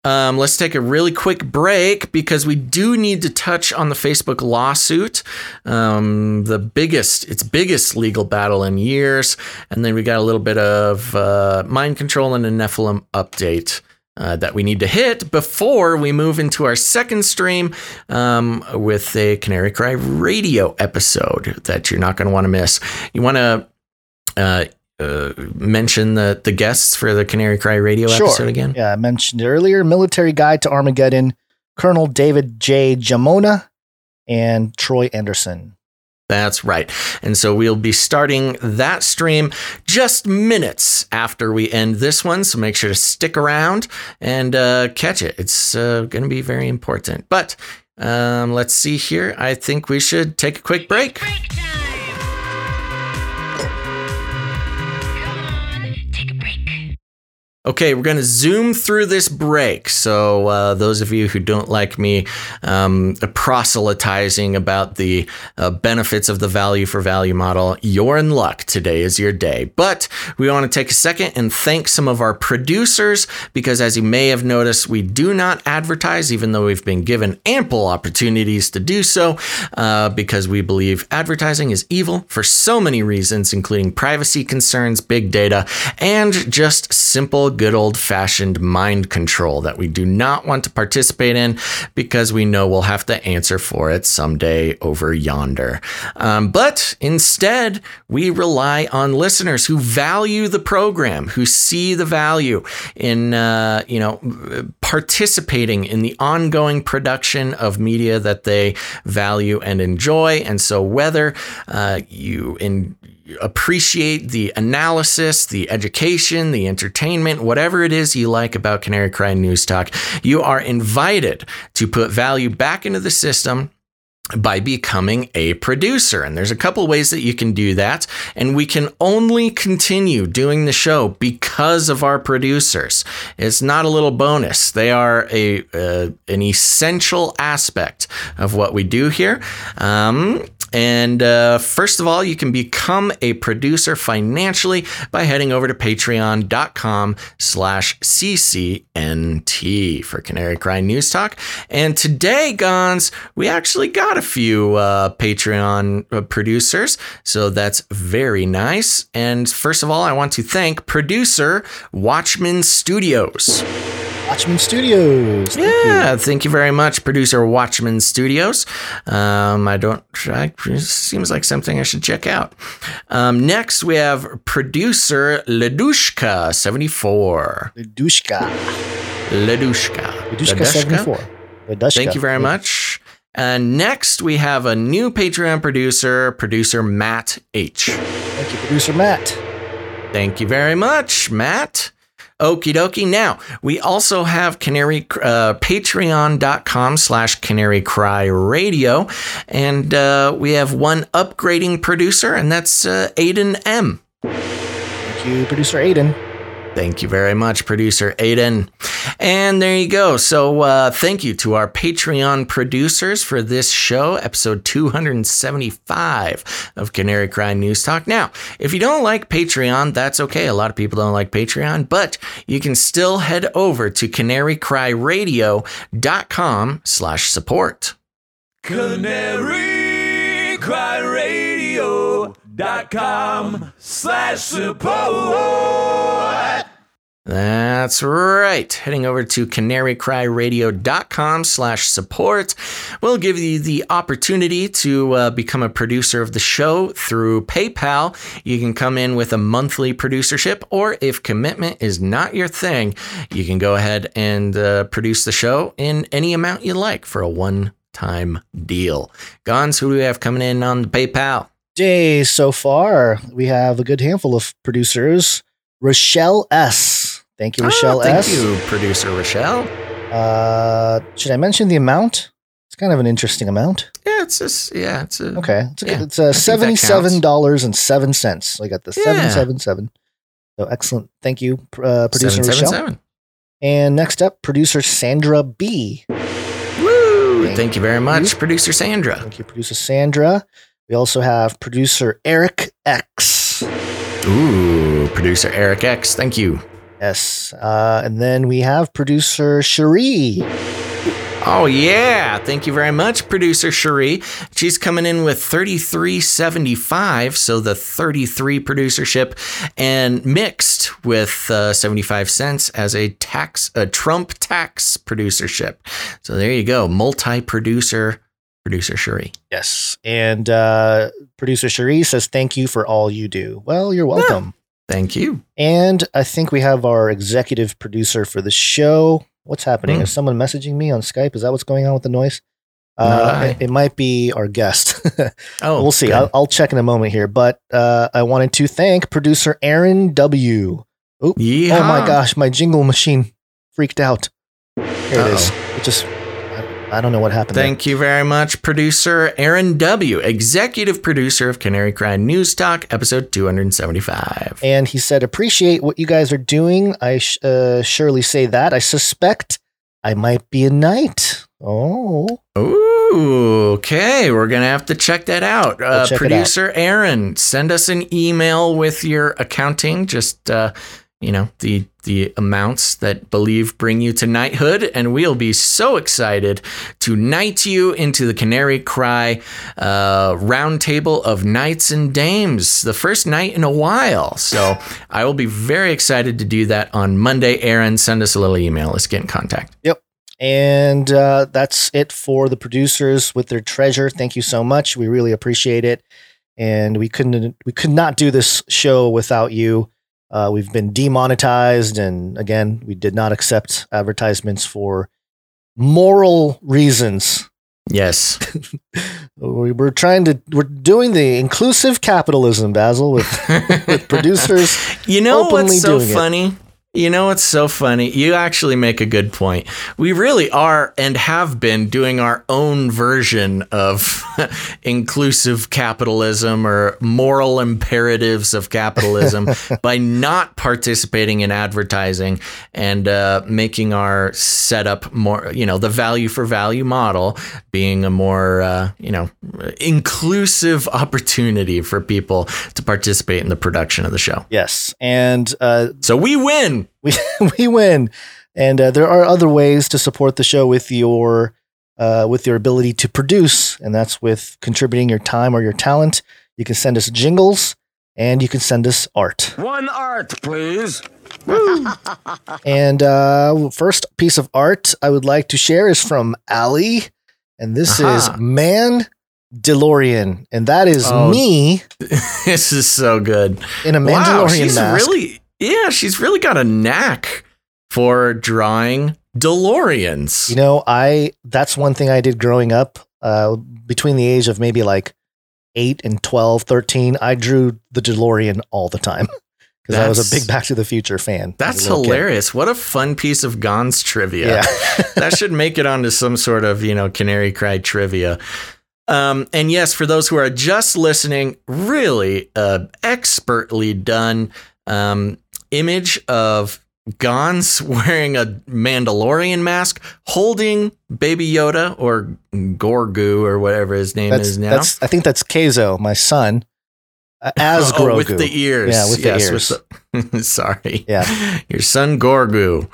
um, let's take a really quick break because we do need to touch on the Facebook lawsuit, um, the biggest, its biggest legal battle in years, and then we got a little bit of uh, mind control and a Nephilim update. Uh, that we need to hit before we move into our second stream um, with a Canary Cry radio episode that you're not going to want to miss. You want to uh, uh, mention the the guests for the Canary Cry radio Sure. episode again? Yeah, I mentioned earlier. Military Guide to Armageddon, Colonel David J. Giammona, and Troy Anderson. That's right. And so we'll be starting that stream just minutes after we end this one. So make sure to stick around and uh, catch it. It's uh, going to be very important. But um, let's see here. I think we should take a quick break. Okay, we're going to zoom through this break. So, uh, those of you who don't like me um, proselytizing about the uh, benefits of the value for value model, you're in luck. Today is your day. But we want to take a second and thank some of our producers because, as you may have noticed, we do not advertise, even though we've been given ample opportunities to do so, uh, because we believe advertising is evil for so many reasons, including privacy concerns, big data, and just simple good old fashioned mind control that we do not want to participate in because we know we'll have to answer for it someday over yonder. Um, but instead, we rely on listeners who value the program, who see the value in, uh, you know, participating in the ongoing production of media that they value and enjoy. And so, whether uh, you in appreciate the analysis, the education, the entertainment, whatever it is you like about Canary Cry News Talk, you are invited to put value back into the system by becoming a producer. And there's a couple ways that you can do that. And we can only continue doing the show because of our producers. It's not a little bonus. They are a uh, an essential aspect of what we do here. Um, and uh, first of all, you can become a producer financially by heading over to patreon.com slash CCNT for Canary Cry News Talk. And today, Gonz, we actually got a few uh, Patreon uh, producers. So that's very nice. And first of all, I want to thank producer Watchman Studios. Watchman Studios. Thank yeah, thank you very much, producer Watchman Studios. Um, I don't. I, seems like something I should check out. Um, next, we have producer Ledushka seventy four. Ledushka. Ledushka. Ledushka seventy four. Thank you very much. And next, we have a new Patreon producer, producer Matt H. Thank you, producer Matt. Thank you very much, Matt. Okie dokie. Now, we also have Canary, uh, patreon.com slash Canary Cry Radio. And uh, we have one upgrading producer, and that's uh, Aiden M. Thank you, producer Aiden. Thank you very much, producer Aiden. And there you go. So, uh, thank you to our Patreon producers for this show, episode 275 of Canary Cry News Talk. Now, if you don't like Patreon, that's okay. A lot of people don't like Patreon, but you can still head over to canarycryradio.com slash support. Canary Cry Radio dot com slash support. That's right. Heading over to canarycryradio.com slash support will give you the opportunity to uh, become a producer of the show through PayPal. You can come in with a monthly producership, or if commitment is not your thing, you can go ahead and uh, produce the show in any amount you like for a one time deal. Gonz, who do we have coming in on the PayPal? Day so far, we have a good handful of producers. Rochelle S. Thank you, Rochelle oh, thank S. you, producer Rochelle. Uh, should I mention the amount? It's kind of an interesting amount. Yeah, it's just yeah, it's a, okay. It's, a, yeah, it's a seventy-seven dollars and seven cents. So I got the seven seven seven. So excellent. Thank you, uh, producer Rochelle. And next up, producer Sandra B. Woo! Thank, thank you very much, you. producer Sandra. Thank you, producer Sandra. We also have producer Eric X. Ooh, producer Eric X. Thank you. Yes. Uh, and then we have producer Cherie. Oh yeah, thank you very much, producer Cherie. She's coming in with 3375, so the 33 producership and mixed with uh, 75 cents as a tax a Trump tax producership. So there you go, multi-producer producer Cherie. Yes. And uh, producer Cherie says thank you for all you do. Well, you're welcome. Yeah. Thank you. And I think we have our executive producer for the show. What's happening? Hmm. Is someone messaging me on Skype? Is that what's going on with the noise? Uh, it, it, might be our guest. oh, we'll see. I'll, I'll, check in a moment here. But uh, I wanted to thank producer Aaron W. Oop. Yeehaw. Oh my gosh, my jingle machine freaked out. Here Uh-oh. it is. It just I don't know what happened. Thank there. you very much, producer Aaron W., executive producer of Canary Cry News Talk, episode 275. And he said, Appreciate what you guys are doing. I sh- uh, surely say that. I suspect I might be a knight. Oh. Ooh, okay. We're going to have to check that out. Uh, check producer out. Aaron, send us an email with your accounting. Just, uh, you know, the the amounts that believe bring you to knighthood, and we'll be so excited to knight you into the Canary Cry uh, roundtable of knights and dames, the first night in a while. So I will be very excited to do that on Monday. Aaron, send us a little email. Let's get in contact. Yep. And uh, that's it for the producers with their treasure. Thank you so much. We really appreciate it. And we couldn't, we could not do this show without you. Uh, we've been demonetized, and again, we did not accept advertisements for moral reasons. Yes, we we're trying to. We're doing the inclusive capitalism, Basil, with, with producers. You know what's so funny? It. You know what's so funny? You actually make a good point. We really are and have been doing our own version of inclusive capitalism or moral imperatives of capitalism by not participating in advertising and uh, making our setup more, you know, the value for value model being a more, uh, you know, inclusive opportunity for people to participate in the production of the show. Yes. And uh, so we win we we win. And uh, there are other ways to support the show with your uh, with your ability to produce, and that's with contributing your time or your talent. You can send us jingles, and you can send us art. One art, please. and uh, first piece of art I would like to share is from Ali, and this Aha. is Man DeLorean, and that is Oh, me this is so good. in a wow, Mandalorian she's mask. really yeah, she's really got a knack for drawing DeLoreans. You know, I that's one thing I did growing up. Uh, between the age of maybe like eight and 12, 13, I drew the DeLorean all the time because I was a big Back to the Future fan. That's little kid. hilarious. What a fun piece of Gonz trivia. Yeah. that should make it onto some sort of, you know, Canary Cry trivia. Um, and yes, for those who are just listening, really uh, expertly done um, image of Gonz wearing a Mandalorian mask, holding Baby Yoda or Gorgu or whatever his name That's, is now. that's I think that's Keizo, my son, uh, as Oh, with the ears. Yeah, with the Yes, ears. the- sorry. Yeah. Your son Gorgu.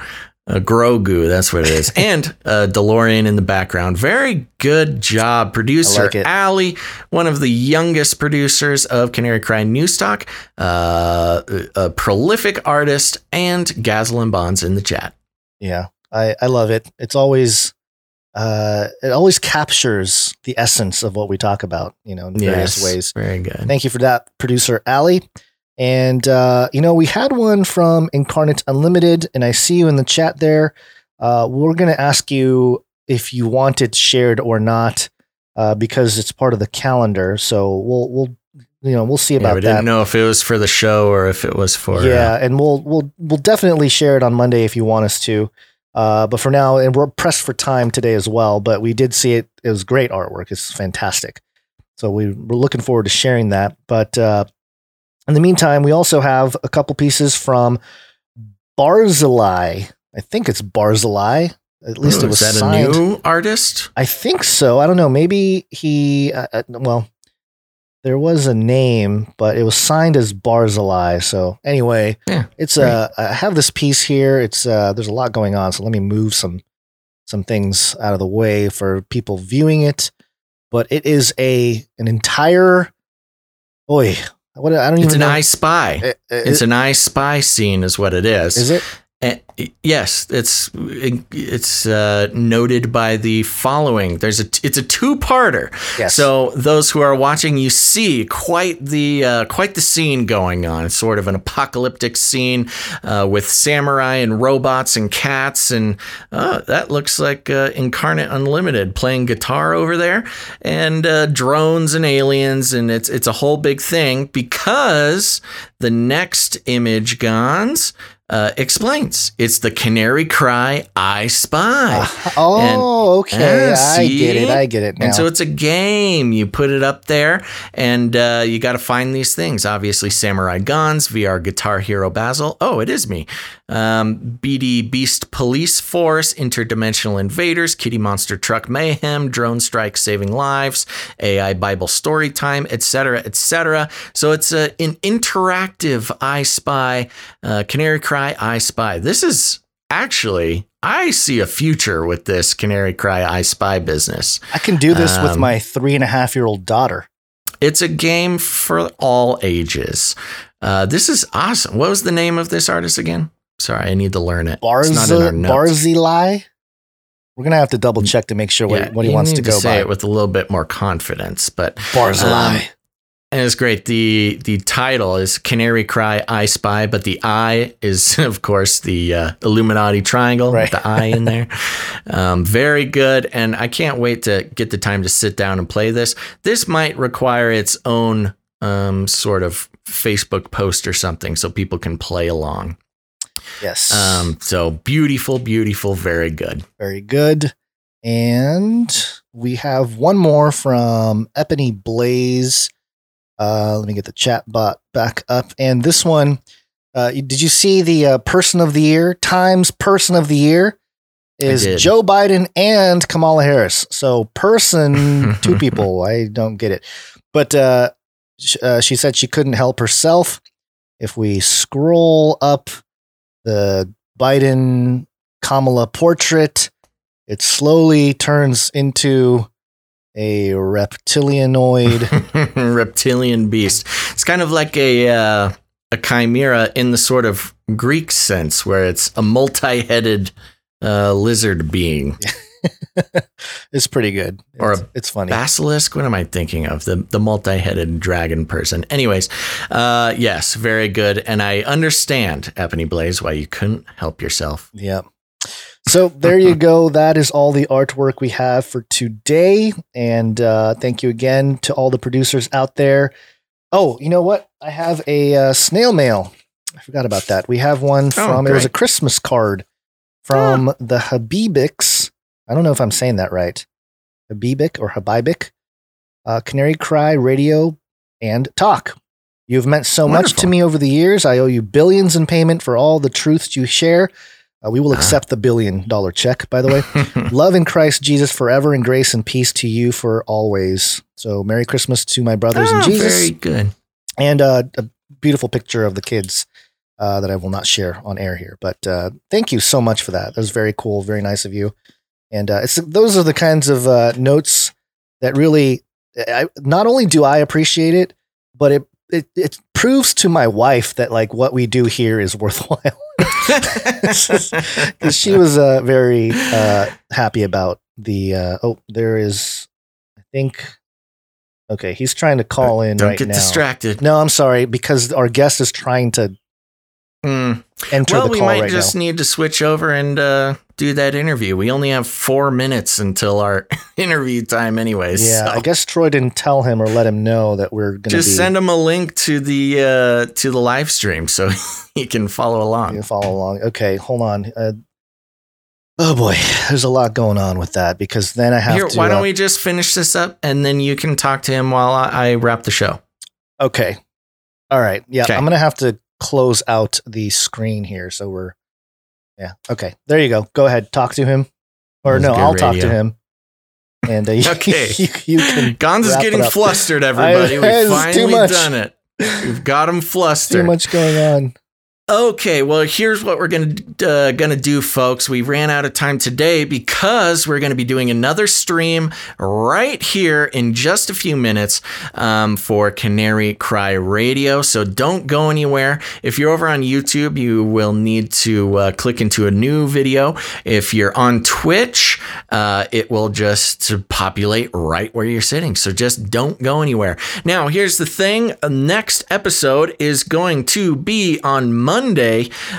Uh, Grogu, that's what it is. and uh, DeLorean in the background. Very good job, producer like. Ali, one of the youngest producers of Canary Cry Newstalk, uh, a prolific artist, and Gazlin Bonds in the chat. Yeah, I, I love it. It's always uh, it always captures the essence of what we talk about, you know, in various Yes, ways. Very good. Thank you for that, producer Ali. And uh, you know, we had one from Incarnate Unlimited, and I see you in the chat there. Uh, we're going to ask you if you want it shared or not, uh, because it's part of the calendar. So we'll we'll you know we'll see Yeah, about we that. didn't know if it was for the show or if it was for. Yeah, uh, and we'll we'll we'll definitely share it on Monday if you want us to. Uh, but for now, and we're pressed for time today as well. But we did see it; it was great artwork. It's fantastic. So we, we're looking forward to sharing that. But uh, in the meantime, we also have a couple pieces from Barzilai. I think it's Barzilai. At least oh, it was is that signed. a new artist? I think so. I don't know. Maybe he. Uh, uh, well, there was a name, but it was signed as Barzilai. So anyway, Yeah, it's uh, I have this piece here. It's uh, there's a lot going on. So let me move some some things out of the way for people viewing it. But it is a an entire. Boy, what I don't even. It's an know. I Spy. Uh, uh, It's an I Spy scene, is what it is. Is it? And, yes, it's it's uh, noted by the following. There's a it's a two parter. Yes. So those who are watching, you see quite the uh, quite the scene going on. It's sort of an apocalyptic scene uh, with samurai and robots and cats, and uh, that looks like uh, Incarnate Unlimited playing guitar over there, and uh, drones and aliens, and it's it's a whole big thing because the next image, Gonz. Uh, explains it's the canary cry I spy. Oh, okay. I get it. I get it now. And so it's a game. You put it up there, and uh, you got to find these things. Obviously, Samurai Guns, VR Guitar Hero Basil. Oh, it is me. Um, BD Beast Police Force, Interdimensional Invaders, Kitty Monster Truck Mayhem, Drone Strike Saving Lives, AI Bible Story Time, etc., etc. So it's a, an interactive I Spy, uh, Canary Cry I Spy. This is actually, I see a future with this Canary Cry I Spy business. I can do this with Um, my three and a half year old daughter. It's a game for all ages. Uh, this is awesome. What was the name of this artist again? Sorry, I need to learn it. Barz- it's not in our notes. Barzilai. We're gonna have to double check to make sure what, Yeah, what he wants to go say by. it with a little bit more confidence, but Barzilai. um, and it's great. the The title is Canary Cry I Spy, but the I is, of course, the uh, Illuminati triangle Right. with the I in there. um, very good, and I can't wait to get the time to sit down and play this. This might require its own um, sort of Facebook post or something, so people can play along. Yes. Um, so beautiful, beautiful, very good. Very good. And we have one more from Ebony Blaze. Uh, let me get the chat bot back up. And this one, uh, did you see the uh, person of the year? Times person of the year is. Joe Biden and Kamala Harris. So person, two people. I don't get it. But uh, sh- uh, she said she couldn't help herself. If we scroll up the Biden Kamala portrait, it slowly turns into a reptilianoid. reptilian beast. It's kind of like a uh, a chimera in the sort of Greek sense, where it's a multi-headed uh, lizard being. it's pretty good. Or it's, a it's funny. Basilisk. What am I thinking of? The the multi-headed dragon person. Anyways, uh, yes, very good. And I understand, Ebony Blaze, why you couldn't help yourself. Yeah. So there you go. That is all the artwork we have for today. And uh, thank you again to all the producers out there. Oh, you know what? I have a uh, snail mail. I forgot about that. We have one from, it was a Christmas card from the Habibics. I don't know if I'm saying that right. Habibik or Habibic. Uh, Canary Cry Radio and Talk. You've meant so much to me over the years. I owe you billions in payment for all the truths you share. Uh, we will accept the billion dollar check, by the way. Love in Christ Jesus forever and grace and peace to you for always. So, Merry Christmas to my brothers in Oh, Jesus. Very good. And uh, a beautiful picture of the kids uh, that I will not share on air here. But uh, thank you so much for that. That was very cool, very nice of you. And uh, it's those are the kinds of uh, notes that really, I, not only do I appreciate it, but it, it it proves to my wife that like what we do here is worthwhile. Because she was uh, very uh, happy about the. Uh, oh, there is, I think. Okay, he's trying to call in Don't right get now. distracted. No, I'm sorry because our guest is trying to Mm. enter Well, the call Well, we might right just now. need to switch over and uh, do that interview. We only have four minutes until our interview time, anyways. Yeah, so I guess Troy didn't tell him or let him know that we're going to just be send him a link to the uh, to the live stream so he can follow along. you follow along. Okay, hold on. Uh, oh boy, there's a lot going on with that because then I have Here, to. why don't uh, we just finish this up and then you can talk to him while I, I wrap the show. Okay. All right. Yeah, Okay. I'm going to have to close out the screen here. So we're. Yeah. Okay. There you go. Go ahead. Talk to him. Or no, I'll talk to him. And uh, you, Okay. you, you can. Gonz is getting flustered, everybody. I- We've finally done it. We've got him flustered. Too much going on. Okay, well, here's what we're gonna uh, gonna do, folks. We ran out of time today because we're gonna be doing another stream right here in just a few minutes um, for Canary Cry Radio. So don't go anywhere. If you're over on YouTube, you will need to uh, click into a new video. If you're on Twitch, uh, it will just populate right where you're sitting. So just don't go anywhere. Now, here's the thing: next episode is going to be on Monday,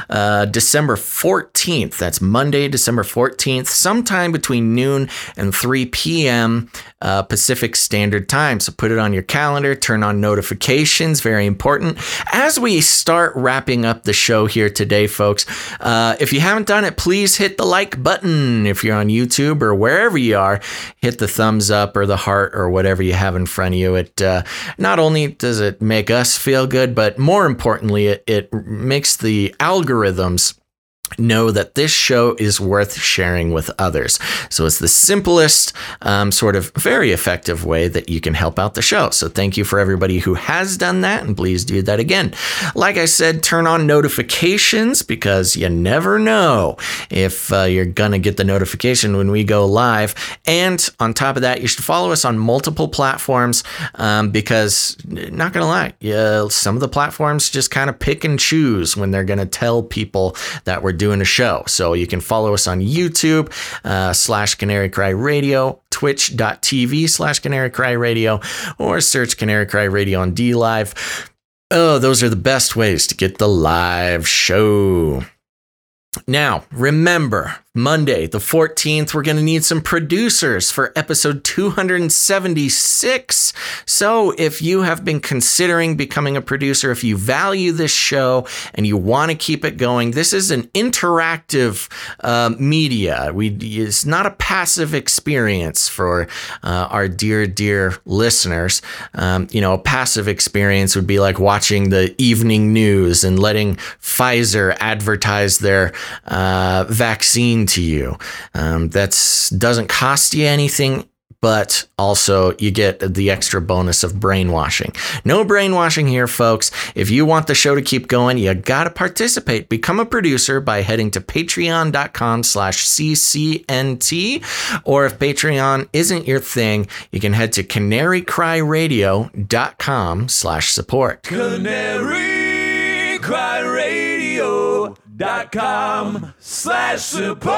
uh, December 14th. That's Monday, December 14th, sometime between noon and 3 p.m. Uh, Pacific Standard Time. So put it on your calendar, turn on notifications, very important. As we start wrapping up the show here today, folks, uh, if you haven't done it, please hit the like button. If you're on YouTube or wherever you are, hit the thumbs up or the heart or whatever you have in front of you. It uh, not only does it make us feel good, but more importantly, it, it makes the algorithms know that this show is worth sharing with others. So it's the simplest, um, sort of very effective way that you can help out the show. So thank you for everybody who has done that, and please do that again. Like I said, turn on notifications because you never know if uh, you're going to get the notification when we go live. And on top of that, you should follow us on multiple platforms um, because, not going to lie, yeah, some of the platforms just kind of pick and choose when they're going to tell people that we're doing a show. So you can follow us on YouTube uh, slash Canary Cry Radio, twitch.tv slash Canary Cry Radio, or search Canary Cry Radio on DLive. Oh, those are the best ways to get the live show. Now, remember, Monday, the 14th, we're going to need some producers for episode 276. So, if you have been considering becoming a producer, if you value this show and you want to keep it going, this is an interactive uh, media. We, it's not a passive experience for uh, our dear, dear listeners. Um, you know, a passive experience would be like watching the evening news and letting Pfizer advertise their uh, vaccine to you. Um, that's doesn't cost you anything. But also, you get the extra bonus of brainwashing. No brainwashing here, folks. If you want the show to keep going, you got to participate. Become a producer by heading to patreon.com slash CCNT. Or if Patreon isn't your thing, you can head to canarycryradio.com slash support. Canary slash support.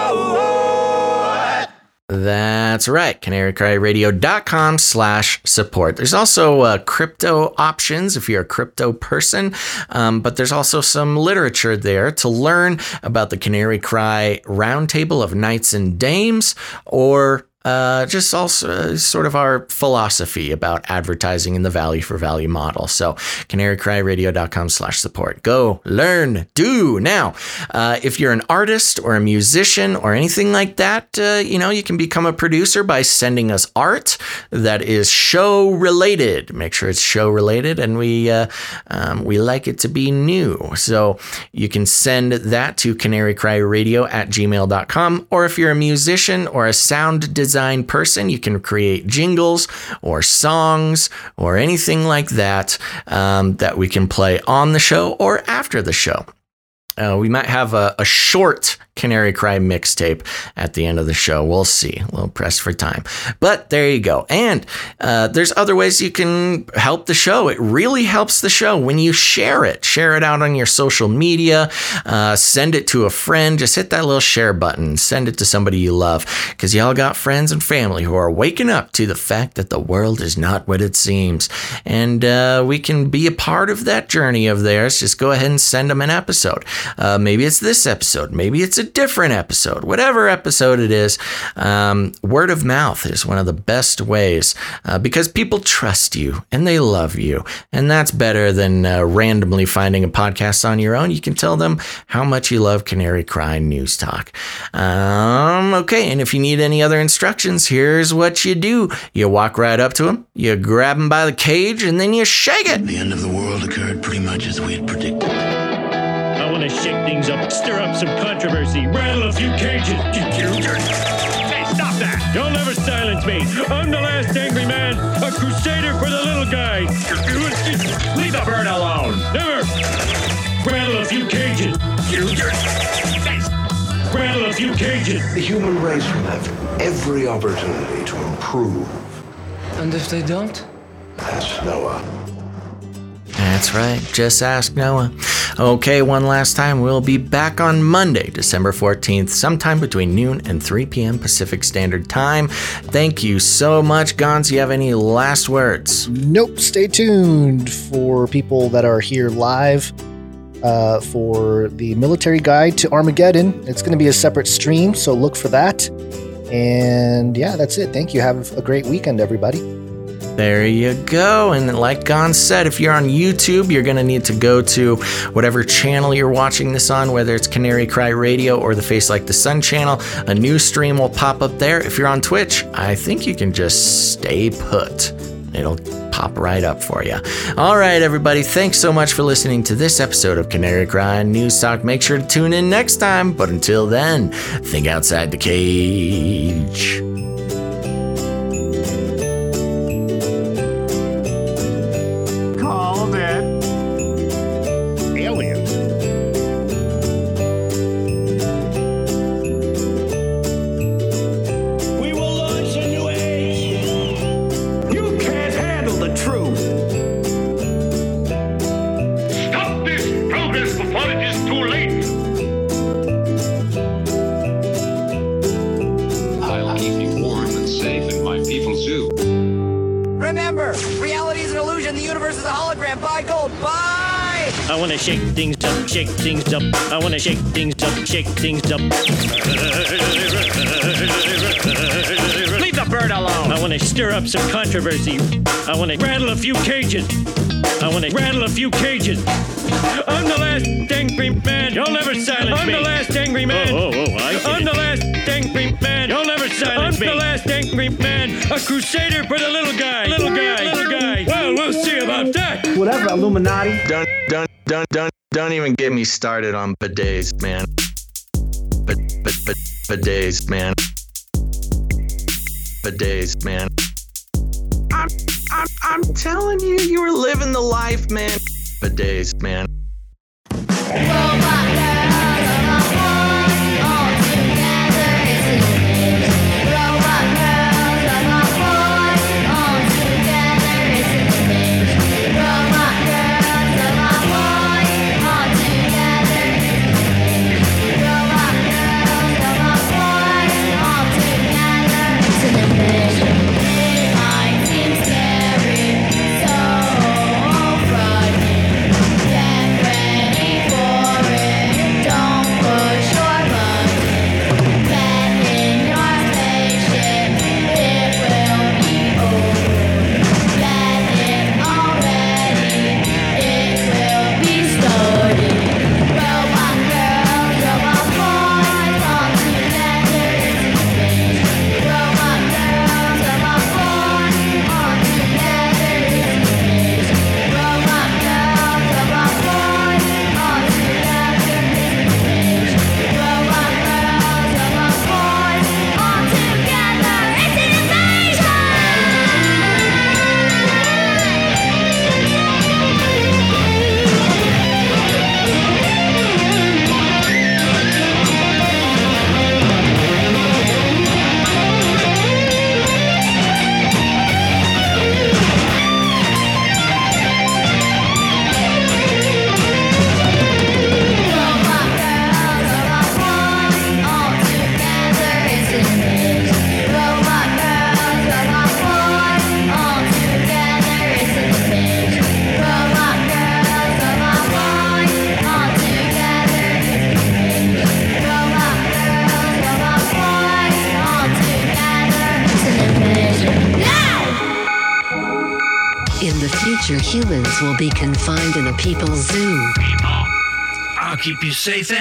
That's right, canarycryradio.com slash support. There's also uh, crypto options if you're a crypto person, um, but there's also some literature there to learn about the Canary Cry Roundtable of Knights and Dames or uh, just also uh, sort of our philosophy about advertising in the value for value model. So canarycryradio.com slash support. Go learn, do. Now, uh, if you're an artist or a musician or anything like that, uh, you know, you can become a producer by sending us art that is show related. Make sure it's show related and we, uh, um, we like it to be new. So you can send that to canarycryradio at gmail.com. Or if you're a musician or a sound designer, design person. You can create jingles or songs or anything like that um, that we can play on the show or after the show. Uh, we might have a, a, short Canary Cry mixtape at the end of the show. We'll see. A little pressed for time. But there you go. And uh, there's other ways you can help the show. It really helps the show when you share it. Share it out on your social media. Uh, send it to a friend. Just hit that little share button. Send it to somebody you love. Because y'all got friends and family who are waking up to the fact that the world is not what it seems. And uh, we can be a part of that journey of theirs. Just go ahead and send them an episode. Uh, maybe it's this episode. Maybe it's a different episode. Whatever episode it is, um, word of mouth is one of the best ways uh, because people trust you and they love you. And that's better than uh, randomly finding a podcast on your own. You can tell them how much you love Canary Cry News Talk. Um, okay, and if you need any other instructions, here's what you do you walk right up to them, you grab them by the cage, and then you shake it. The end of the world occurred pretty much as we had predicted. I want to shake things up, stir up some controversy, rattle a few cages. Hey, stop that! You'll never silence me. I'm the last angry man, a crusader for the little guy. Leave the bird alone. Never. Rattle a few cages. Rattle a few cages. The human race will have every opportunity to improve. And if they don't? Ask Noah. That's right. Just ask Noah. Okay, one last time. We'll be back on Monday, December 14th, sometime between noon and 3 p.m. Pacific Standard Time. Thank you so much. Gonz, you have any last words? Nope. Stay tuned for people that are here live uh, for the military guide to Armageddon. It's going to be a separate stream, so look for that. And yeah, that's it. Thank you. Have a great weekend, everybody. There you go. And like Gon said, if you're on YouTube, you're going to need to go to whatever channel you're watching this on, whether it's Canary Cry Radio or the Face Like the Sun channel. A new stream will pop up there. If you're on Twitch, I think you can just stay put. It'll pop right up for you. All right, everybody. Thanks so much for listening to this episode of Canary Cry News Talk. Make sure to tune in next time. But until then, think outside the cage. Shake things up. Leave the bird alone. I want to stir up some controversy. I want to rattle a few cages. I want to rattle a few cages. I'm the last angry man. You'll never silence I'm me. I'm the last angry man. Oh, oh, oh, I see. I'm the last angry man. You'll never silence I'm me. I'm the last angry man. A crusader for the little guy. Little guy. Little guy. Well, we'll see about that. Whatever, Illuminati. Done, done, done, done. Don't even get me started on bidets, man. But, days, man. bidets, days, man. I'm, I'm, I'm telling you, you were living the life, man. Bidets, man. Safe